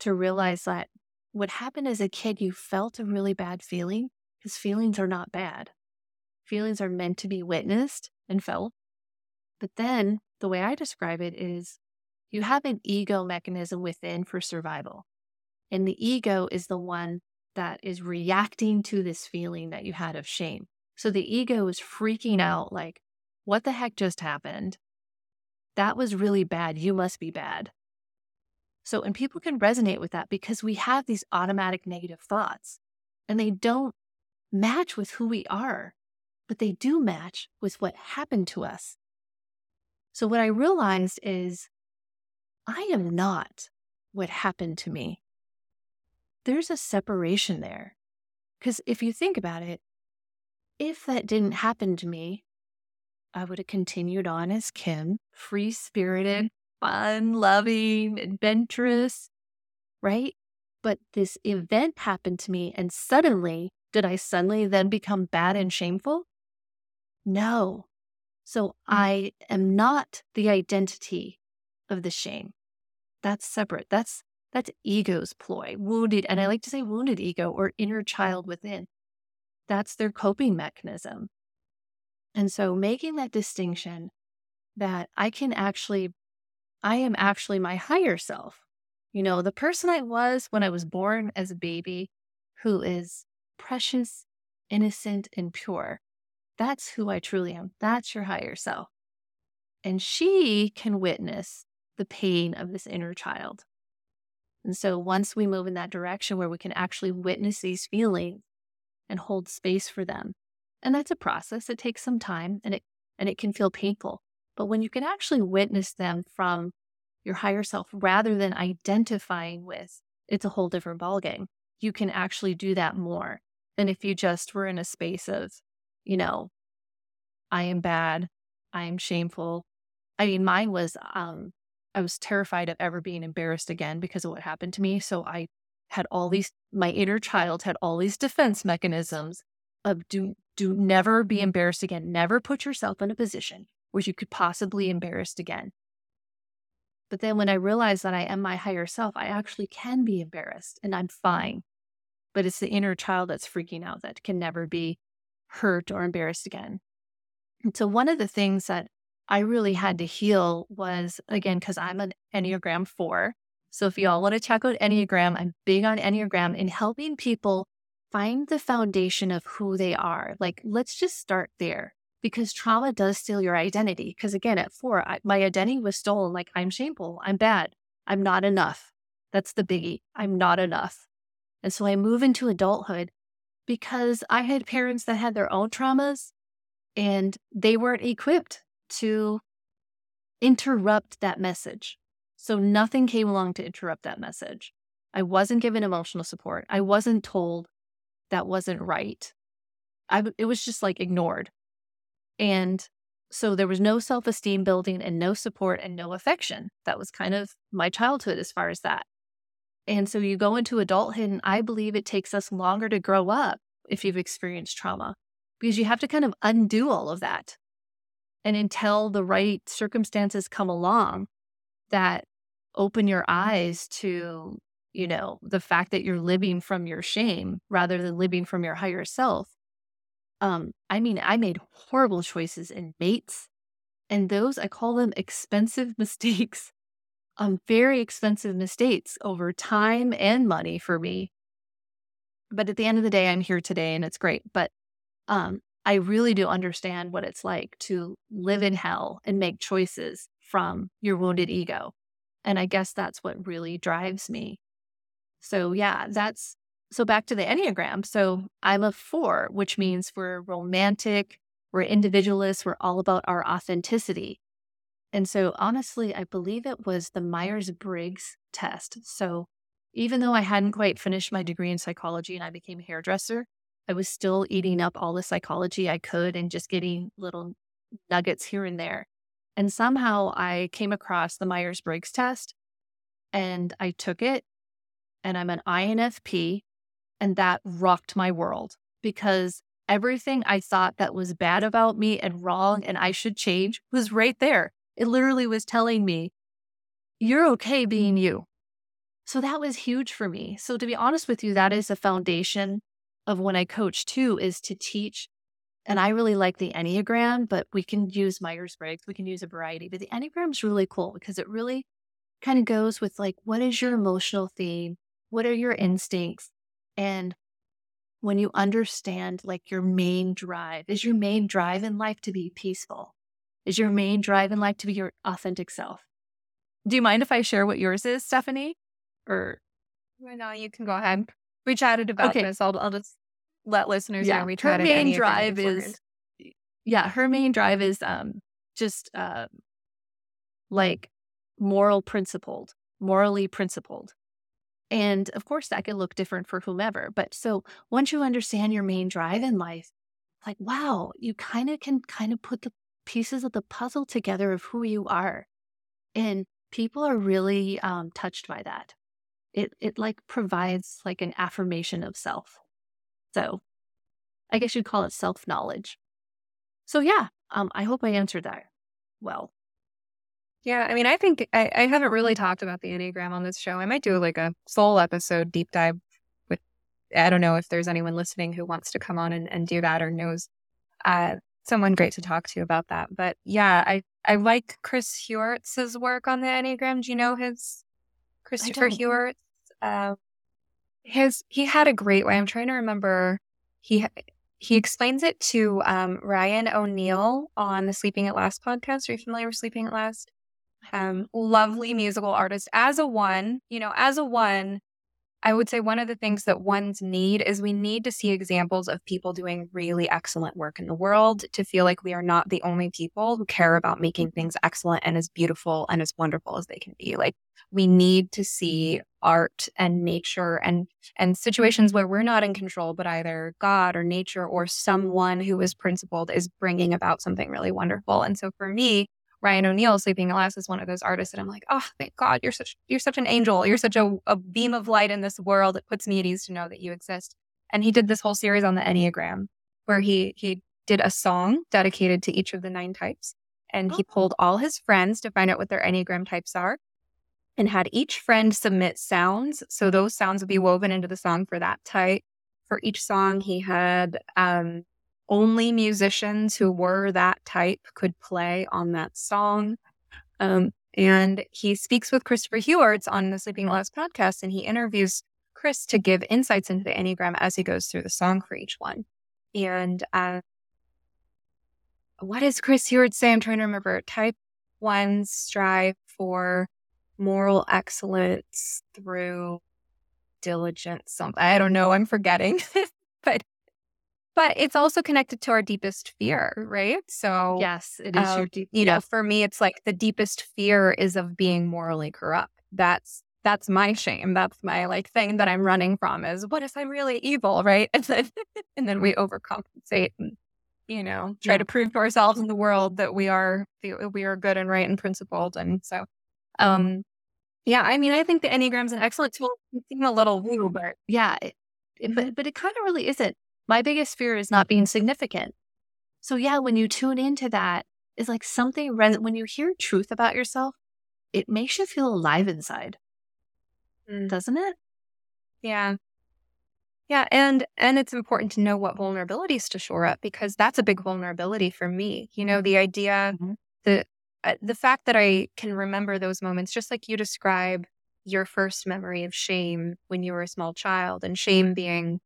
to realize that what happened as a kid, you felt a really bad feeling because feelings are not bad. Feelings are meant to be witnessed and felt. But then the way I describe it is you have an ego mechanism within for survival. And the ego is the one that is reacting to this feeling that you had of shame. So the ego is freaking out like, what the heck just happened? That was really bad. You must be bad. So, and people can resonate with that because we have these automatic negative thoughts and they don't match with who we are, but they do match with what happened to us. So, what I realized is I am not what happened to me. There's a separation there. Because if you think about it, if that didn't happen to me, I would have continued on as Kim, free spirited, fun, loving, adventurous, right? But this event happened to me, and suddenly, did I suddenly then become bad and shameful? No. So mm. I am not the identity of the shame. That's separate. That's that's ego's ploy. Wounded, and I mm. like to say wounded ego or inner child within. That's their coping mechanism. And so making that distinction that I can actually I am actually my higher self. You know, the person I was when I was born as a baby who is precious, innocent, and pure. That's who I truly am. That's your higher self. And she can witness the pain of this inner child. And so once we move in that direction where we can actually witness these feelings and hold space for them, and that's a process, it takes some time and it and it can feel painful. But when you can actually witness them from your higher self rather than identifying with, it's a whole different ballgame. You can actually do that more than if you just were in a space of, you know, I am bad, I am shameful. I mean, mine was um I was terrified of ever being embarrassed again because of what happened to me. So I had all these my inner child had all these defense mechanisms of do do never be embarrassed again. Never put yourself in a position where you could possibly embarrassed again. But then when I realized that I am my higher self, I actually can be embarrassed and I'm fine. But it's the inner child that's freaking out that can never be hurt or embarrassed again. And so one of the things that I really had to heal was again, because I'm an Enneagram 4. So if y'all want to check out Enneagram, I'm big on Enneagram in helping people find the foundation of who they are. Like, let's just start there because trauma does steal your identity. Because again, at four, I, my identity was stolen. Like, I'm shameful, I'm bad, I'm not enough. That's the biggie. I'm not enough. And so I move into adulthood because I had parents that had their own traumas and they weren't equipped to interrupt that message. So nothing came along to interrupt that message. I wasn't given emotional support. I wasn't told that wasn't right. I, it was just like ignored. And so there was no self esteem building and no support and no affection. That was kind of my childhood as far as that. And so you go into adulthood, and I believe it takes us longer to grow up if you've experienced trauma because you have to kind of undo all of that. And until the right circumstances come along that open your eyes to you know, the fact that you're living from your shame rather than living from your higher self. Um, I mean, I made horrible choices in mates, and those I call them expensive (laughs) mistakes. Um, very expensive mistakes over time and money for me. But at the end of the day, I'm here today and it's great. But um, I really do understand what it's like to live in hell and make choices from your wounded ego. And I guess that's what really drives me so, yeah, that's so back to the Enneagram. So, I'm a four, which means we're romantic, we're individualists, we're all about our authenticity. And so, honestly, I believe it was the Myers Briggs test. So, even though I hadn't quite finished my degree in psychology and I became a hairdresser, I was still eating up all the psychology I could and just getting little nuggets here and there. And somehow I came across the Myers Briggs test and I took it and I'm an INFP. And that rocked my world because everything I thought that was bad about me and wrong and I should change was right there. It literally was telling me, you're okay being you. So that was huge for me. So to be honest with you, that is a foundation of when I coach too, is to teach. And I really like the Enneagram, but we can use Myers Briggs, we can use a variety. But the Enneagram is really cool because it really kind of goes with like, what is your emotional theme? What are your instincts? And when you understand like your main drive, is your main drive in life to be peaceful? Is your main drive in life to be your authentic self? Do you mind if I share what yours is, Stephanie? Or no, you can go ahead. We chatted about okay. this. I'll, I'll just let listeners yeah. know we chatted. Her main drive is, yeah, her main drive is um just uh, like moral principled, morally principled. And of course, that could look different for whomever. But so once you understand your main drive in life, like, wow, you kind of can kind of put the pieces of the puzzle together of who you are. And people are really um, touched by that. It, it like provides like an affirmation of self. So I guess you'd call it self knowledge. So yeah, um, I hope I answered that well. Yeah, I mean, I think I, I haven't really talked about the Enneagram on this show. I might do like a full episode deep dive with, I don't know if there's anyone listening who wants to come on and, and do that or knows uh, someone great to talk to about that. But yeah, I, I like Chris Heuertz's work on the Enneagram. Do you know his Christopher Heuertz? Uh, his, he had a great way. I'm trying to remember. He, he explains it to um, Ryan O'Neal on the Sleeping at Last podcast. Are you familiar with Sleeping at Last? Um, lovely musical artist. As a one, you know, as a one, I would say one of the things that ones need is we need to see examples of people doing really excellent work in the world to feel like we are not the only people who care about making things excellent and as beautiful and as wonderful as they can be. Like we need to see art and nature and and situations where we're not in control but either God or nature or someone who is principled is bringing about something really wonderful. And so for me, Ryan O'Neal, Sleeping at Last, is one of those artists that I'm like, oh, thank God, you're such you're such an angel. You're such a, a beam of light in this world. It puts me at ease to know that you exist. And he did this whole series on the Enneagram, where he he did a song dedicated to each of the nine types, and he pulled oh. all his friends to find out what their Enneagram types are, and had each friend submit sounds. So those sounds would be woven into the song for that type. For each song, he had um, only musicians who were that type could play on that song. Um, and he speaks with Christopher Heuertz on the Sleeping Last podcast, and he interviews Chris to give insights into the Enneagram as he goes through the song for each one. And uh, what does Chris Heuertz say? I'm trying to remember. Type ones strive for moral excellence through diligence. Something I don't know. I'm forgetting, (laughs) but but it's also connected to our deepest fear, right? So, yes, it is um, your deep. You know, for me, it's like the deepest fear is of being morally corrupt. That's that's my shame. That's my like thing that I'm running from is what if I'm really evil, right? (laughs) And then and then we overcompensate and you know try yeah. to prove to ourselves in the world that we are we are good and right and principled. And so, um, yeah, I mean, I think the Enneagram's is an excellent tool. It seem a little woo, but yeah, it, it, but but it kind of really isn't. My biggest fear is not being significant. So, yeah, when you tune into that, it's like something, when you hear truth about yourself, it makes you feel alive inside, mm. doesn't it? Yeah. Yeah, and and it's important to know what vulnerabilities to shore up because that's a big vulnerability for me. You know, the idea mm-hmm. that uh, the fact that I can remember those moments, just like you describe your first memory of shame when you were a small child, and shame being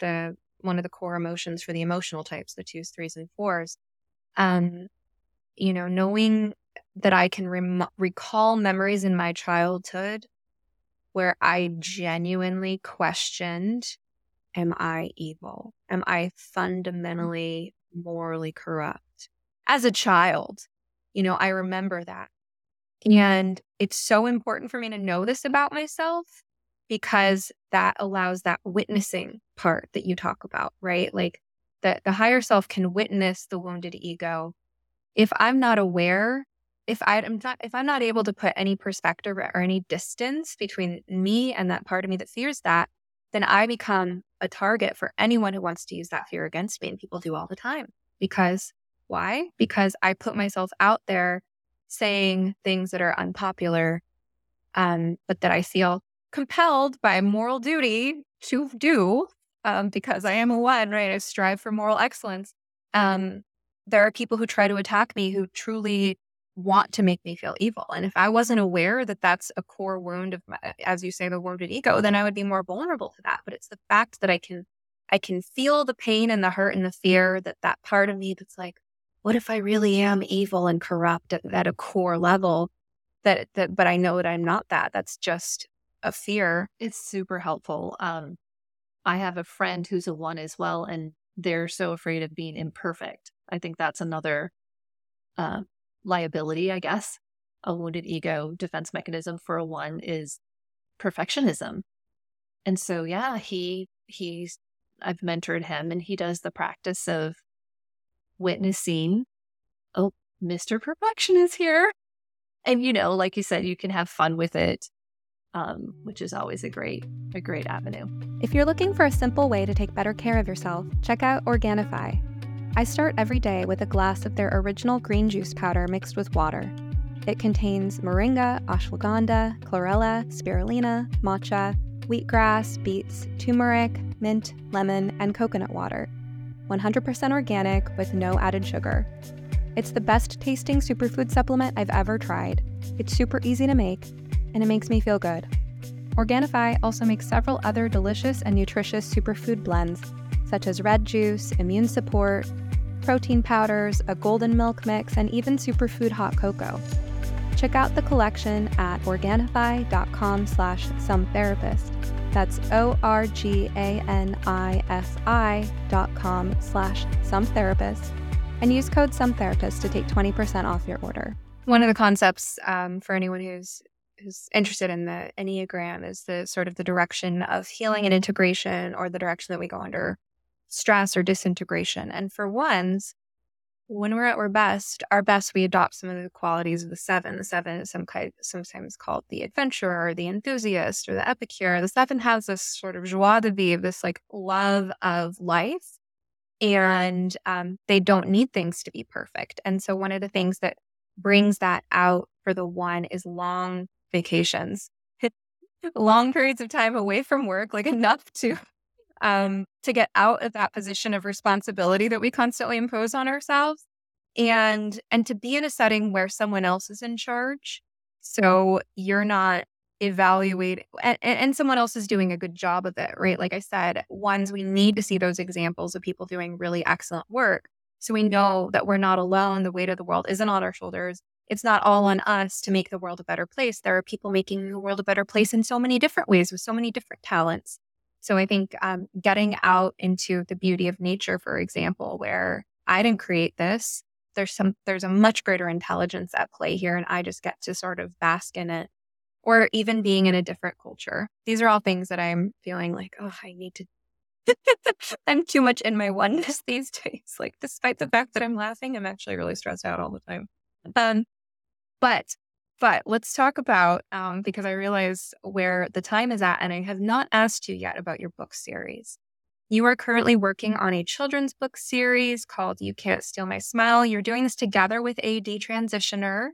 the one of the core emotions for the emotional types, the twos, threes, and fours. Um, you know, knowing that I can rem- recall memories in my childhood where I genuinely questioned Am I evil? Am I fundamentally morally corrupt? As a child, you know, I remember that. And it's so important for me to know this about myself because that allows that witnessing part that you talk about, right? Like that the higher self can witness the wounded ego. If I'm not aware, if I, am not if I'm not able to put any perspective or any distance between me and that part of me that fears that, then I become a target for anyone who wants to use that fear against me. And people do all the time. Because why? Because I put myself out there saying things that are unpopular, um, but that I feel compelled by moral duty to do um, because I am a one, right? I strive for moral excellence. Um, there are people who try to attack me who truly want to make me feel evil. And if I wasn't aware that that's a core wound of, my, as you say, the wounded ego, then I would be more vulnerable to that. But it's the fact that I can, I can feel the pain and the hurt and the fear that that part of me that's like, what if I really am evil and corrupt at, at a core level? That, that, but I know that I'm not that. That's just a fear. It's super helpful. Um, I have a friend who's a one as well, and they're so afraid of being imperfect. I think that's another uh, liability, I guess. A wounded ego defense mechanism for a one is perfectionism. And so, yeah, he, he's, I've mentored him and he does the practice of witnessing, oh, Mr. Perfection is here. And, you know, like you said, you can have fun with it um, which is always a great a great avenue. If you're looking for a simple way to take better care of yourself, check out Organifi. I start every day with a glass of their original green juice powder mixed with water. It contains moringa, ashwagandha, chlorella, spirulina, matcha, wheatgrass, beets, turmeric, mint, lemon, and coconut water. 100% organic with no added sugar. It's the best tasting superfood supplement I've ever tried. It's super easy to make and it makes me feel good. Organifi also makes several other delicious and nutritious superfood blends, such as red juice, immune support, protein powders, a golden milk mix, and even superfood hot cocoa. Check out the collection at Organifi.com slash sometherapist. That's O-R-G-A-N-I-F-I dot com slash sometherapist and use code sometherapist to take 20% off your order. One of the concepts um, for anyone who's who's interested in the Enneagram is the sort of the direction of healing and integration or the direction that we go under stress or disintegration. And for ones, when we're at our best, our best, we adopt some of the qualities of the seven. The seven is some kind, sometimes called the adventurer, or the enthusiast, or the epicure. The seven has this sort of joie de vivre, this like love of life, and um, they don't need things to be perfect. And so, one of the things that brings that out for the one is long vacations, long periods of time away from work, like (laughs) enough to um, to get out of that position of responsibility that we constantly impose on ourselves and and to be in a setting where someone else is in charge. So you're not evaluating and, and someone else is doing a good job of it right? Like i said ones we need to see those examples of people doing really excellent work. So we know that we're not alone the weight of the world isn't on our shoulders it's not all on us to make the world a better place there are people making the world a better place in so many different ways with so many different talents so I think um, getting out into the beauty of nature, for example, where I didn't create this, there's some there's a much greater intelligence at play here, and I just get to sort of bask in it. Or even being in a different culture. These are all things that I'm feeling like, oh, I need to (laughs) I'm too much in my oneness (laughs) these days. Like, despite the fact that I'm laughing, I'm actually really stressed out all the time. Um, but but let's talk about um, because I realize where the time is at, and I have not asked you yet about your book series. You are currently working on a children's book series called You Can't Steal My Smile. You're doing this together with a detransitioner,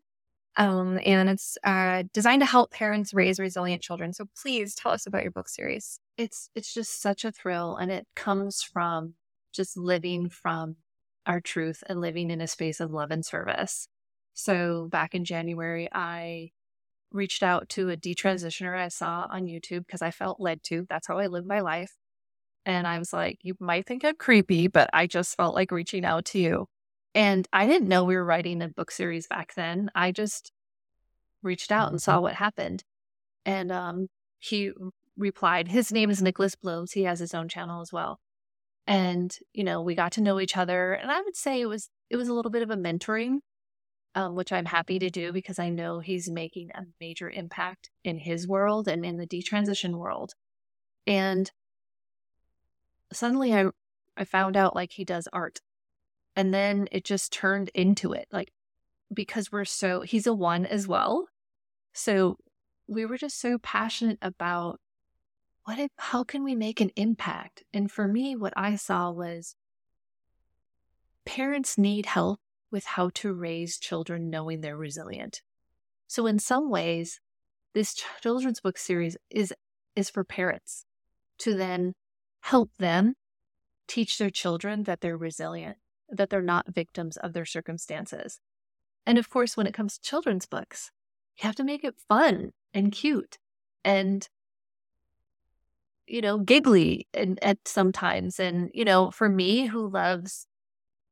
um, and it's uh, designed to help parents raise resilient children. So please tell us about your book series. It's it's just such a thrill, and it comes from just living from our truth and living in a space of love and service. So back in January, I reached out to a detransitioner I saw on YouTube because I felt led to. That's how I live my life. And I was like, you might think I'm creepy, but I just felt like reaching out to you. And I didn't know we were writing a book series back then. I just reached out and saw mm-hmm. what happened. And um, he replied, his name is Nicholas Blooms. He has his own channel as well. And, you know, we got to know each other. And I would say it was it was a little bit of a mentoring um, which I'm happy to do because I know he's making a major impact in his world and in the detransition world. And suddenly I I found out like he does art. And then it just turned into it. Like because we're so he's a one as well. So we were just so passionate about what if how can we make an impact? And for me what I saw was parents need help with how to raise children knowing they're resilient. So in some ways, this children's book series is is for parents to then help them teach their children that they're resilient, that they're not victims of their circumstances. And of course, when it comes to children's books, you have to make it fun and cute and you know giggly and at sometimes and you know for me who loves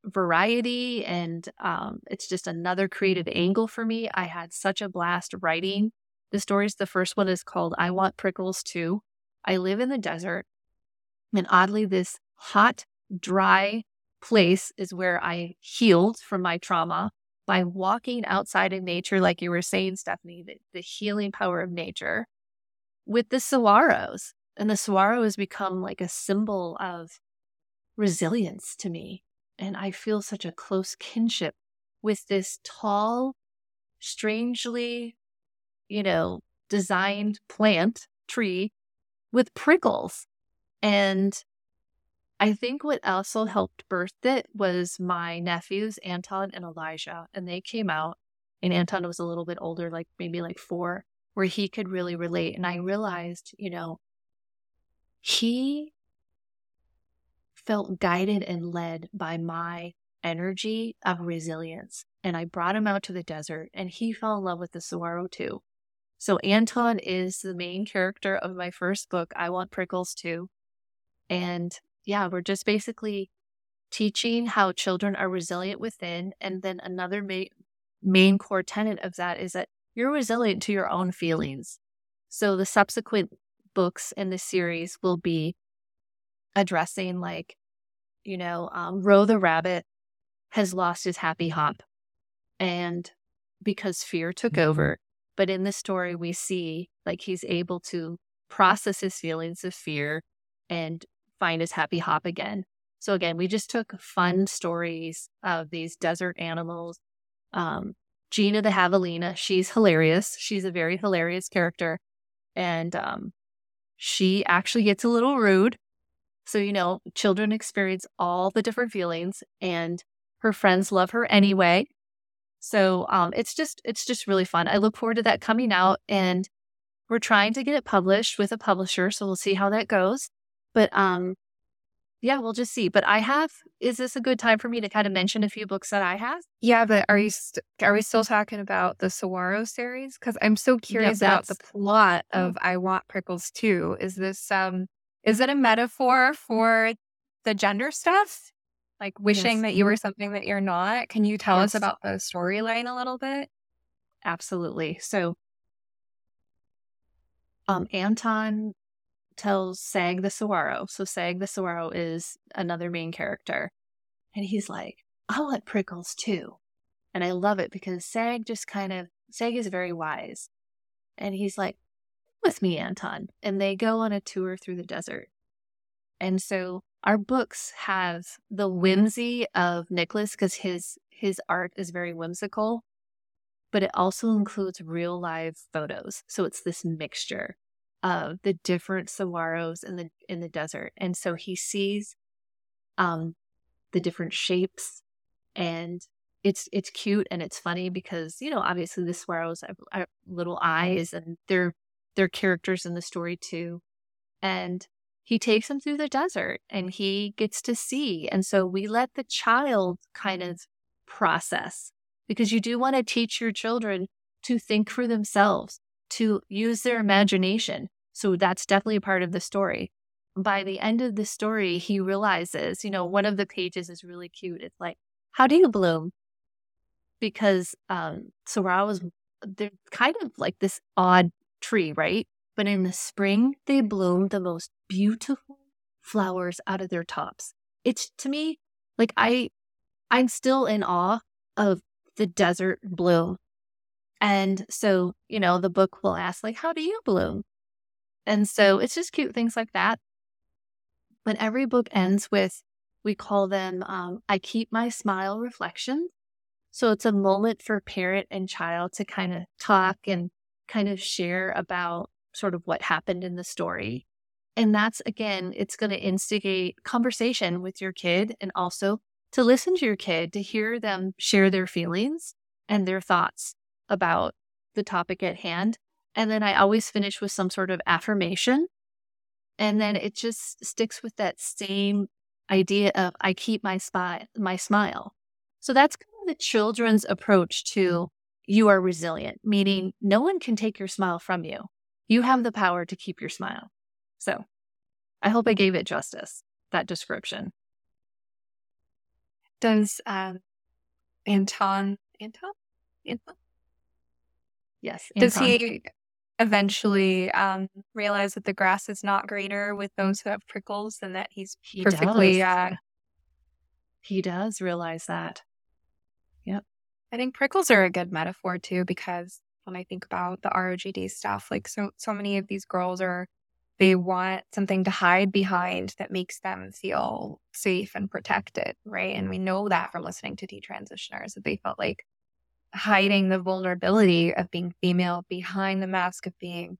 variety and um, it's just another creative angle for me. I had such a blast writing the stories. The first one is called I Want Prickles Too. I live in the desert, and oddly, this hot, dry place is where I healed from my trauma by walking outside in nature, like you were saying, Stephanie, the, the healing power of nature with the saguaros. And the saguaro has become like a symbol of resilience to me. And I feel such a close kinship with this tall, strangely, you know, designed plant tree with prickles. And I think what also helped birth it was my nephews, Anton and Elijah. And they came out, and Anton was a little bit older, like maybe like four, where he could really relate. And I realized, you know, he felt guided and led by my energy of resilience. And I brought him out to the desert and he fell in love with the saguaro too. So Anton is the main character of my first book, I Want Prickles Too. And yeah, we're just basically teaching how children are resilient within. And then another ma- main core tenet of that is that you're resilient to your own feelings. So the subsequent books in the series will be addressing, like, you know, um, Ro the rabbit has lost his happy hop. And because fear took Mm-hmm. over. But in the story, we see like he's able to process his feelings of fear and find his happy hop again. So again, we just took fun stories of these desert animals. Um, Gina the Javelina, she's hilarious. She's a very hilarious character. And um, she actually gets a little rude. So, you know, children experience all the different feelings, and her friends love her anyway. So um, it's just it's just really fun. I look forward to that coming out, and we're trying to get it published with a publisher. So we'll see how that goes. But um, yeah, we'll just see. But I have. Is this a good time for me to kind of mention a few books that I have? Yeah, but are you st- are we still talking about the Saguaro series? Because I'm so curious about the plot of I Want Prickles too. Is this um is it a metaphor for the gender stuff? Like wishing Yes. that you were something that you're not? Can you tell us about the storyline a little bit? Absolutely. So, um, Anton tells Sag the Saguaro. So Sag the Saguaro is another main character, and he's like, "I want prickles too," and I love it because Sag just kind of Sag is very wise, and he's like, "With me, Anton," and they go on a tour through the desert, and so our books have the whimsy of Nicholas because his his art is very whimsical but it also includes real live photos. So it's this mixture of the different saguaros in the in the desert. And so he sees um the different shapes and it's it's cute and it's funny because, you know, obviously the saguaros have, have little eyes and they're they're characters in the story too. And he takes them through the desert and he gets to see. And so we let the child kind of process because you do want to teach your children to think for themselves, to use their imagination. So that's definitely a part of the story. By the end of the story, he realizes, you know, one of the pages is really cute. It's like, how do you bloom? Because um Sorrel is they're kind of like this odd tree, right? But in the spring, they bloom the most beautiful flowers out of their tops. It's to me like I I'm still in awe of the desert bloom. And so, you know, the book will ask, like, how do you bloom? And so it's just cute things like that. But every book ends with, we call them, um, I keep my smile reflections. So it's a moment for parent and child to kind of talk and kind of share about sort of what happened in the story. And that's again, it's going to instigate conversation with your kid and also to listen to your kid, to hear them share their feelings and their thoughts about the topic at hand. And then I always finish with some sort of affirmation. And then it just sticks with that same idea of I keep my spy, my smile. So that's kind of the children's approach to you are resilient, meaning no one can take your smile from you. You have the power to keep your smile. So I hope I gave it justice, that description. Does um Anton Anton? Anton? Yes. Does he eventually um realize that the grass is not greener with those who have prickles and that he's He perfectly does. uh He does realize that. I think prickles are a good metaphor too, because when I think about the ROGD stuff, like so so many of these girls are they want something to hide behind that makes them feel safe and protected, right? And we know that from listening to detransitioners that they felt like hiding the vulnerability of being female behind the mask of being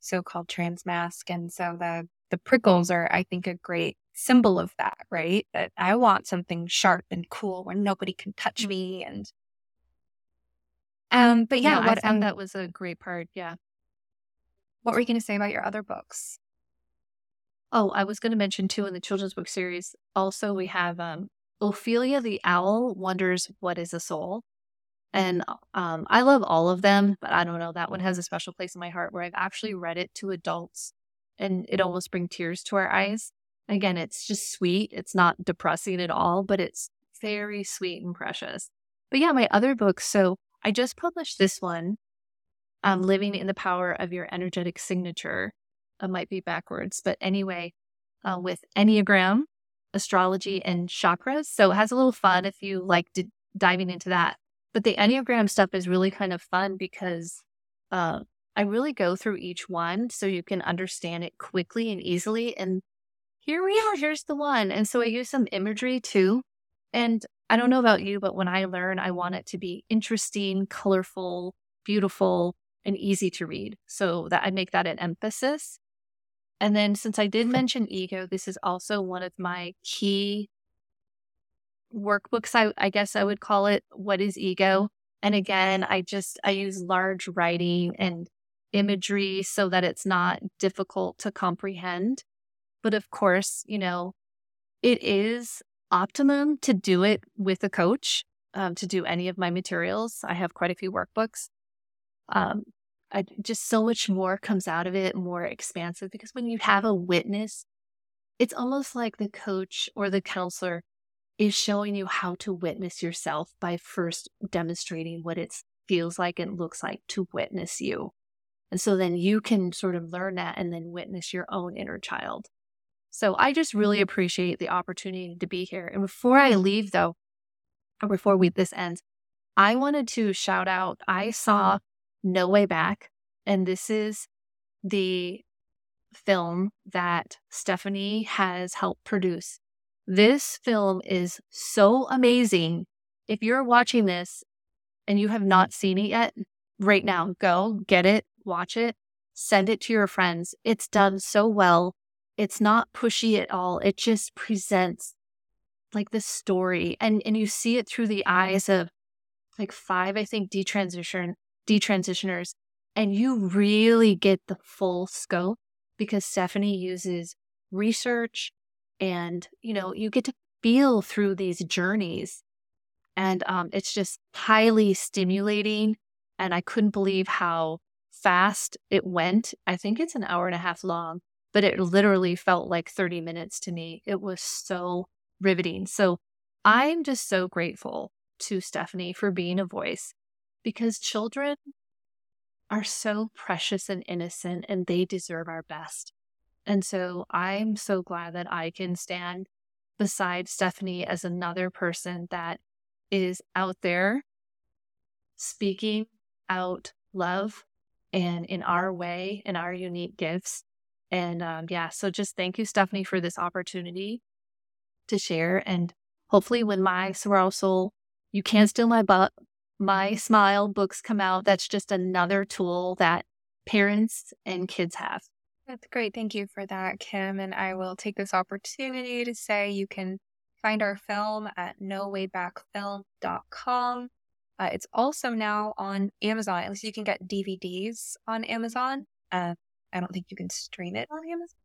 so-called trans mask. And so the the prickles are, I think, a great symbol of that, right? That I want something sharp and cool where nobody can touch mm. me and um, but yeah, No, I what, thought um, that was a great part. Yeah. what were you going to say about your other books? Oh, I was going to mention too in the children's book series. Also, we have um, Ophelia the owl wonders what is a soul, and um, I love all of them, but I don't know that one has a special place in my heart where I've actually read it to adults, and it almost brings tears to our eyes. Again, it's just sweet. It's not depressing at all, but it's very sweet and precious. But yeah, my other books. So I just published this one, um, Living in the Power of Your Energetic Signature. It might be backwards, but anyway, uh, with Enneagram, astrology, and chakras. So it has a little fun if you like d- diving into that. But the Enneagram stuff is really kind of fun because uh, I really go through each one so you can understand it quickly and easily. And here we are, here's the one. And so I use some imagery too. And I don't know about you, but when I learn, I want it to be interesting, colorful, beautiful, and easy to read. So that I make that an emphasis. And then since I did mention ego, this is also one of my key workbooks, I, I guess I would call it. What is ego? And again, I just I use large writing and imagery so that it's not difficult to comprehend. But of course, you know, it is optimum to do it with a coach um, to do any of my materials. I have quite a few workbooks. Um, I, just so much more comes out of it, more expansive, because when you have a witness, it's almost like the coach or the counselor is showing you how to witness yourself by first demonstrating what it feels like and looks like to witness you. And so then you can sort of learn that and then witness your own inner child. So I just really mm-hmm. appreciate the opportunity to be here. And before I leave, though, or before we this ends, I wanted to shout out I saw No Way Back, and this is the film that Stephanie has helped produce. This film is so amazing. If you're watching this and you have not seen it yet, right now, go get it, watch it, send it to your friends. It's done so well. It's not pushy at all. It just presents like the story and and you see it through the eyes of like five I think detransition detransitioners and you really get the full scope because Stephanie uses research and you know you get to feel through these journeys and um, it's just highly stimulating and I couldn't believe how fast it went. I think it's an hour and a half long, but it literally felt like 30 minutes to me. It was so riveting. So I'm just so grateful to Stephanie for being a voice because children are so precious and innocent and they deserve our best. And so I'm so glad that I can stand beside Stephanie as another person that is out there speaking out love and in our way, in our unique gifts. And um, yeah, so just thank you, Stephanie, for this opportunity to share. And hopefully, when my Saguaro Soul, You Can't Steal My Butt, My Smile books come out, that's just another tool that parents and kids have. That's great. Thank you for that, Kim. And I will take this opportunity to say you can find our film at nowaybackfilm.com. Uh, it's also now on Amazon. At least you can get DVDs on Amazon. Uh, I don't think you can stream it on Amazon.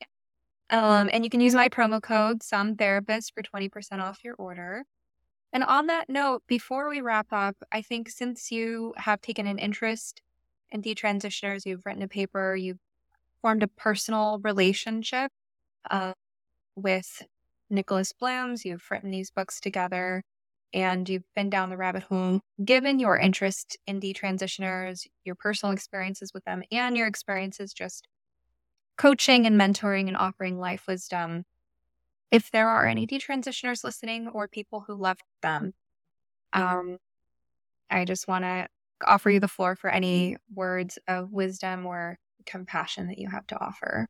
Yeah. Um, and you can use my promo code Some Therapist for twenty percent off your order. And on that note, before we wrap up, I think since you have taken an interest in detransitioners, you've written a paper, you've formed a personal relationship uh, with Nicholas Blums, you've written these books together and you've been down the rabbit hole, given your interest in detransitioners, your personal experiences with them, and your experiences just coaching and mentoring and offering life wisdom, if there are any detransitioners listening or people who left them, um, I just want to offer you the floor for any words of wisdom or compassion that you have to offer.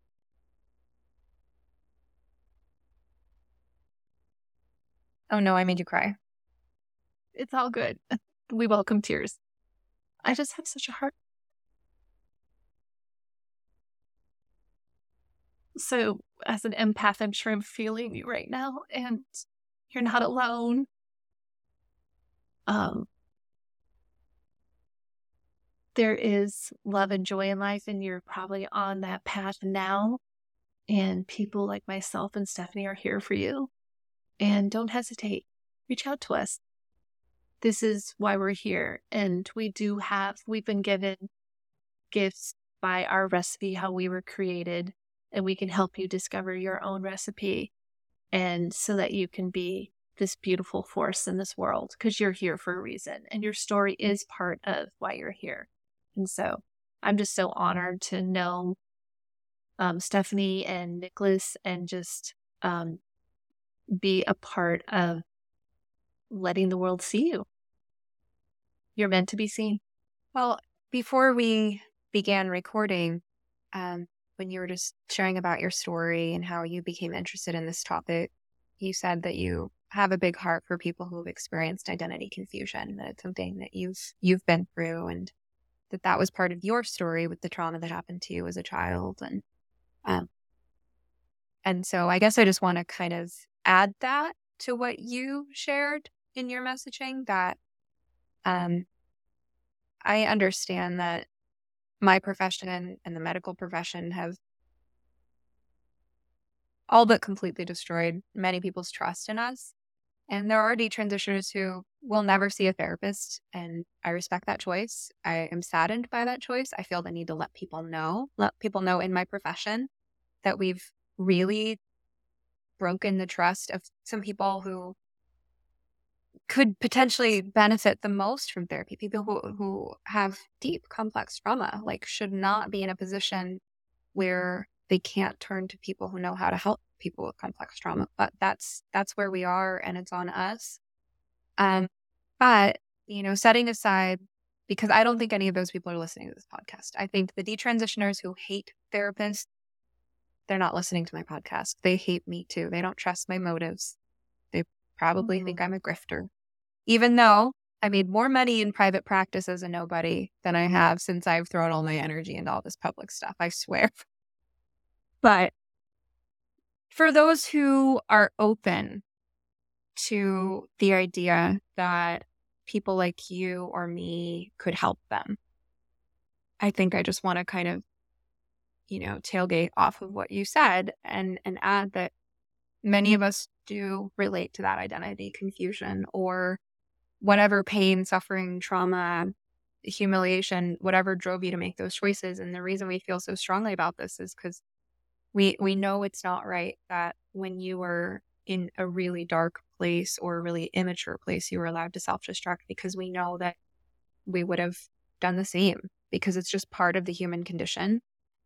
Oh no, I made you cry. It's all good. (laughs) We welcome tears. I just have such a heart. So, as an empath, I'm sure I'm feeling you right now, and you're not alone. Um, there is love and joy in life, and you're probably on that path now. And people like myself and Stephanie are here for you. And don't hesitate, reach out to us this is why we're here. And we do have, we've been given gifts by our recipe, how we were created. and we can help you discover your own recipe and so that you can be this beautiful force in this world because you're here for a reason and your story is part of why you're here. And so I'm just so honored to know um, Stephanie and Nicholas and just um, be a part of letting the world see you. You're meant to be seen. Well, before we began recording, um, when you were just sharing about your story and how you became interested in this topic, you said that you have a big heart for people who have experienced identity confusion. That it's something that you've you've been through, and that that was part of your story with the trauma that happened to you as a child, and um, and so I guess I just want to kind of add that to what you shared in your messaging. That um, I understand that my profession and the medical profession have all but completely destroyed many people's trust in us. And there are detransitioners who will never see a therapist. And I respect that choice. I am saddened by that choice. I feel the need to let people know, let people know in my profession that we've really broken the trust of some people who could potentially benefit the most from therapy. People who, who have deep, complex trauma, like, should not be in a position where they can't turn to people who know how to help people with complex trauma. But that's that's where we are, and it's on us. Um, but you know, setting aside because I don't think any of those people are listening to this podcast. I think the detransitioners who hate therapists, they're not listening to my podcast. They hate me too. They don't trust my motives. They probably mm-hmm. think I'm a grifter even though I made more money in private practice as a nobody than I have since I've thrown all my energy into all this public stuff. I swear. (laughs) But for those who are open to the idea that people like you or me could help them, I think I just want to kind of, you know, tailgate off of what you said and and add that many of us do relate to that identity confusion or whatever pain, suffering, trauma, humiliation, whatever drove you to make those choices. And the reason we feel so strongly about this is because we we know it's not right that when you were in a really dark place or a really immature place, you were allowed to self destruct because we know that we would have done the same because it's just part of the human condition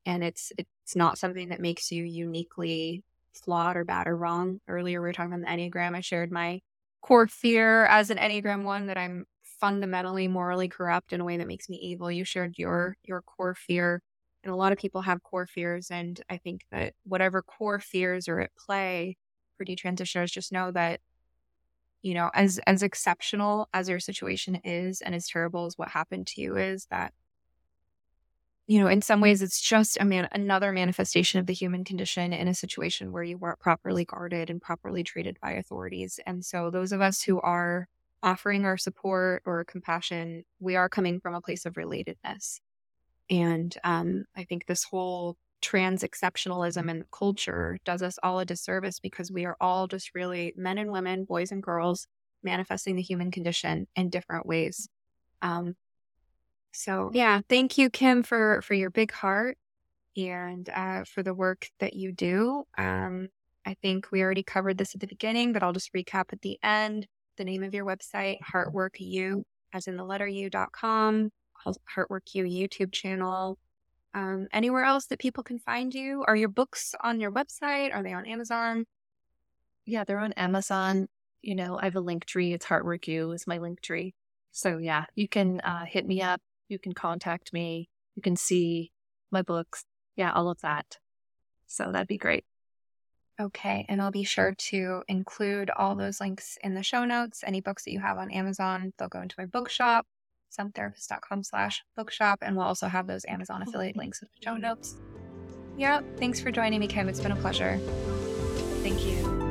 and it's it's not something that makes you uniquely flawed or bad or wrong. Earlier we were talking about the Enneagram. I shared my core fear as an Enneagram one that I'm fundamentally morally corrupt in a way that makes me evil. You shared your your core fear. And a lot of people have core fears. And I think that whatever core fears are at play for detransitioners, just know that, you know, as as exceptional as your situation is and as terrible as what happened to you is, that you know, in some ways, it's just a man, another manifestation of the human condition in a situation where you weren't properly guarded and properly treated by authorities. And so, those of us who are offering our support or compassion, we are coming from a place of relatedness. And um, I think this whole trans exceptionalism in culture does us all a disservice because we are all just really men and women, boys and girls, manifesting the human condition in different ways. Um, so yeah, thank you, Kim, for for your big heart and uh, for the work that you do. Um, I think we already covered this at the beginning, but I'll just recap at the end. The name of your website, HeartWorkU, as in the letter U.com, HeartWorkU YouTube channel. Um, anywhere else that people can find you? Are your books on your website? Are they on Amazon? Yeah, they're on Amazon. You know, I have a link tree. It's HeartWorkU is my link tree. So yeah, you can uh, hit me up you can contact me. You can see my books. Yeah, all of that. So that'd be great. Okay. And I'll be sure to include all those links in the show notes. Any books that you have on Amazon, they'll go into my bookshop, sometherapist.com slash bookshop. And we'll also have those Amazon affiliate links in the show notes. Yeah. Thanks for joining me, Kim. It's been a pleasure. Thank you.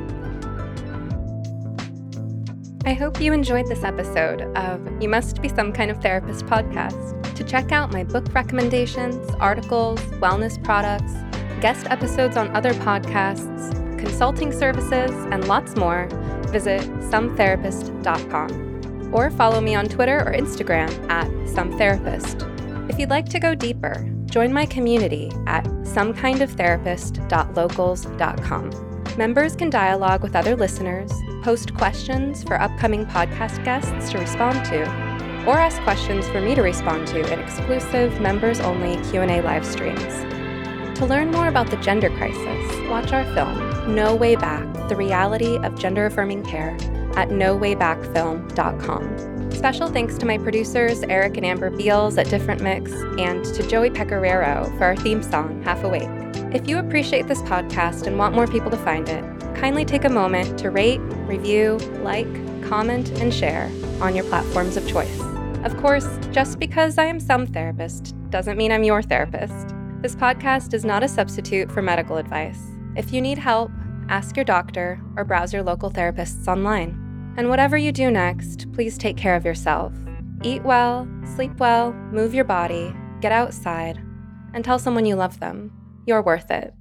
I hope you enjoyed this episode of You Must Be Some Kind of Therapist podcast. To check out my book recommendations, articles, wellness products, guest episodes on other podcasts, consulting services, and lots more, visit sometherapist.com or follow me on Twitter or Instagram at sometherapist. If you'd like to go deeper, join my community at somekindoftherapist.locals.com. Members can dialogue with other listeners, post questions for upcoming podcast guests to respond to, or ask questions for me to respond to in exclusive members-only Q&A live streams. To learn more about the gender crisis, watch our film, No Way Back: The Reality of Gender Affirming Care at nowaybackfilm.com. Special thanks to my producers, Eric and Amber Beals at Different Mix, and to Joey Pecoraro for our theme song, Half Awake. If you appreciate this podcast and want more people to find it, kindly take a moment to rate, review, like, comment, and share on your platforms of choice. Of course, just because I am some therapist doesn't mean I'm your therapist. This podcast is not a substitute for medical advice. If you need help, ask your doctor or browse your local therapists online. And whatever you do next, please take care of yourself. Eat well, sleep well, move your body, get outside, and tell someone you love them. You're worth it.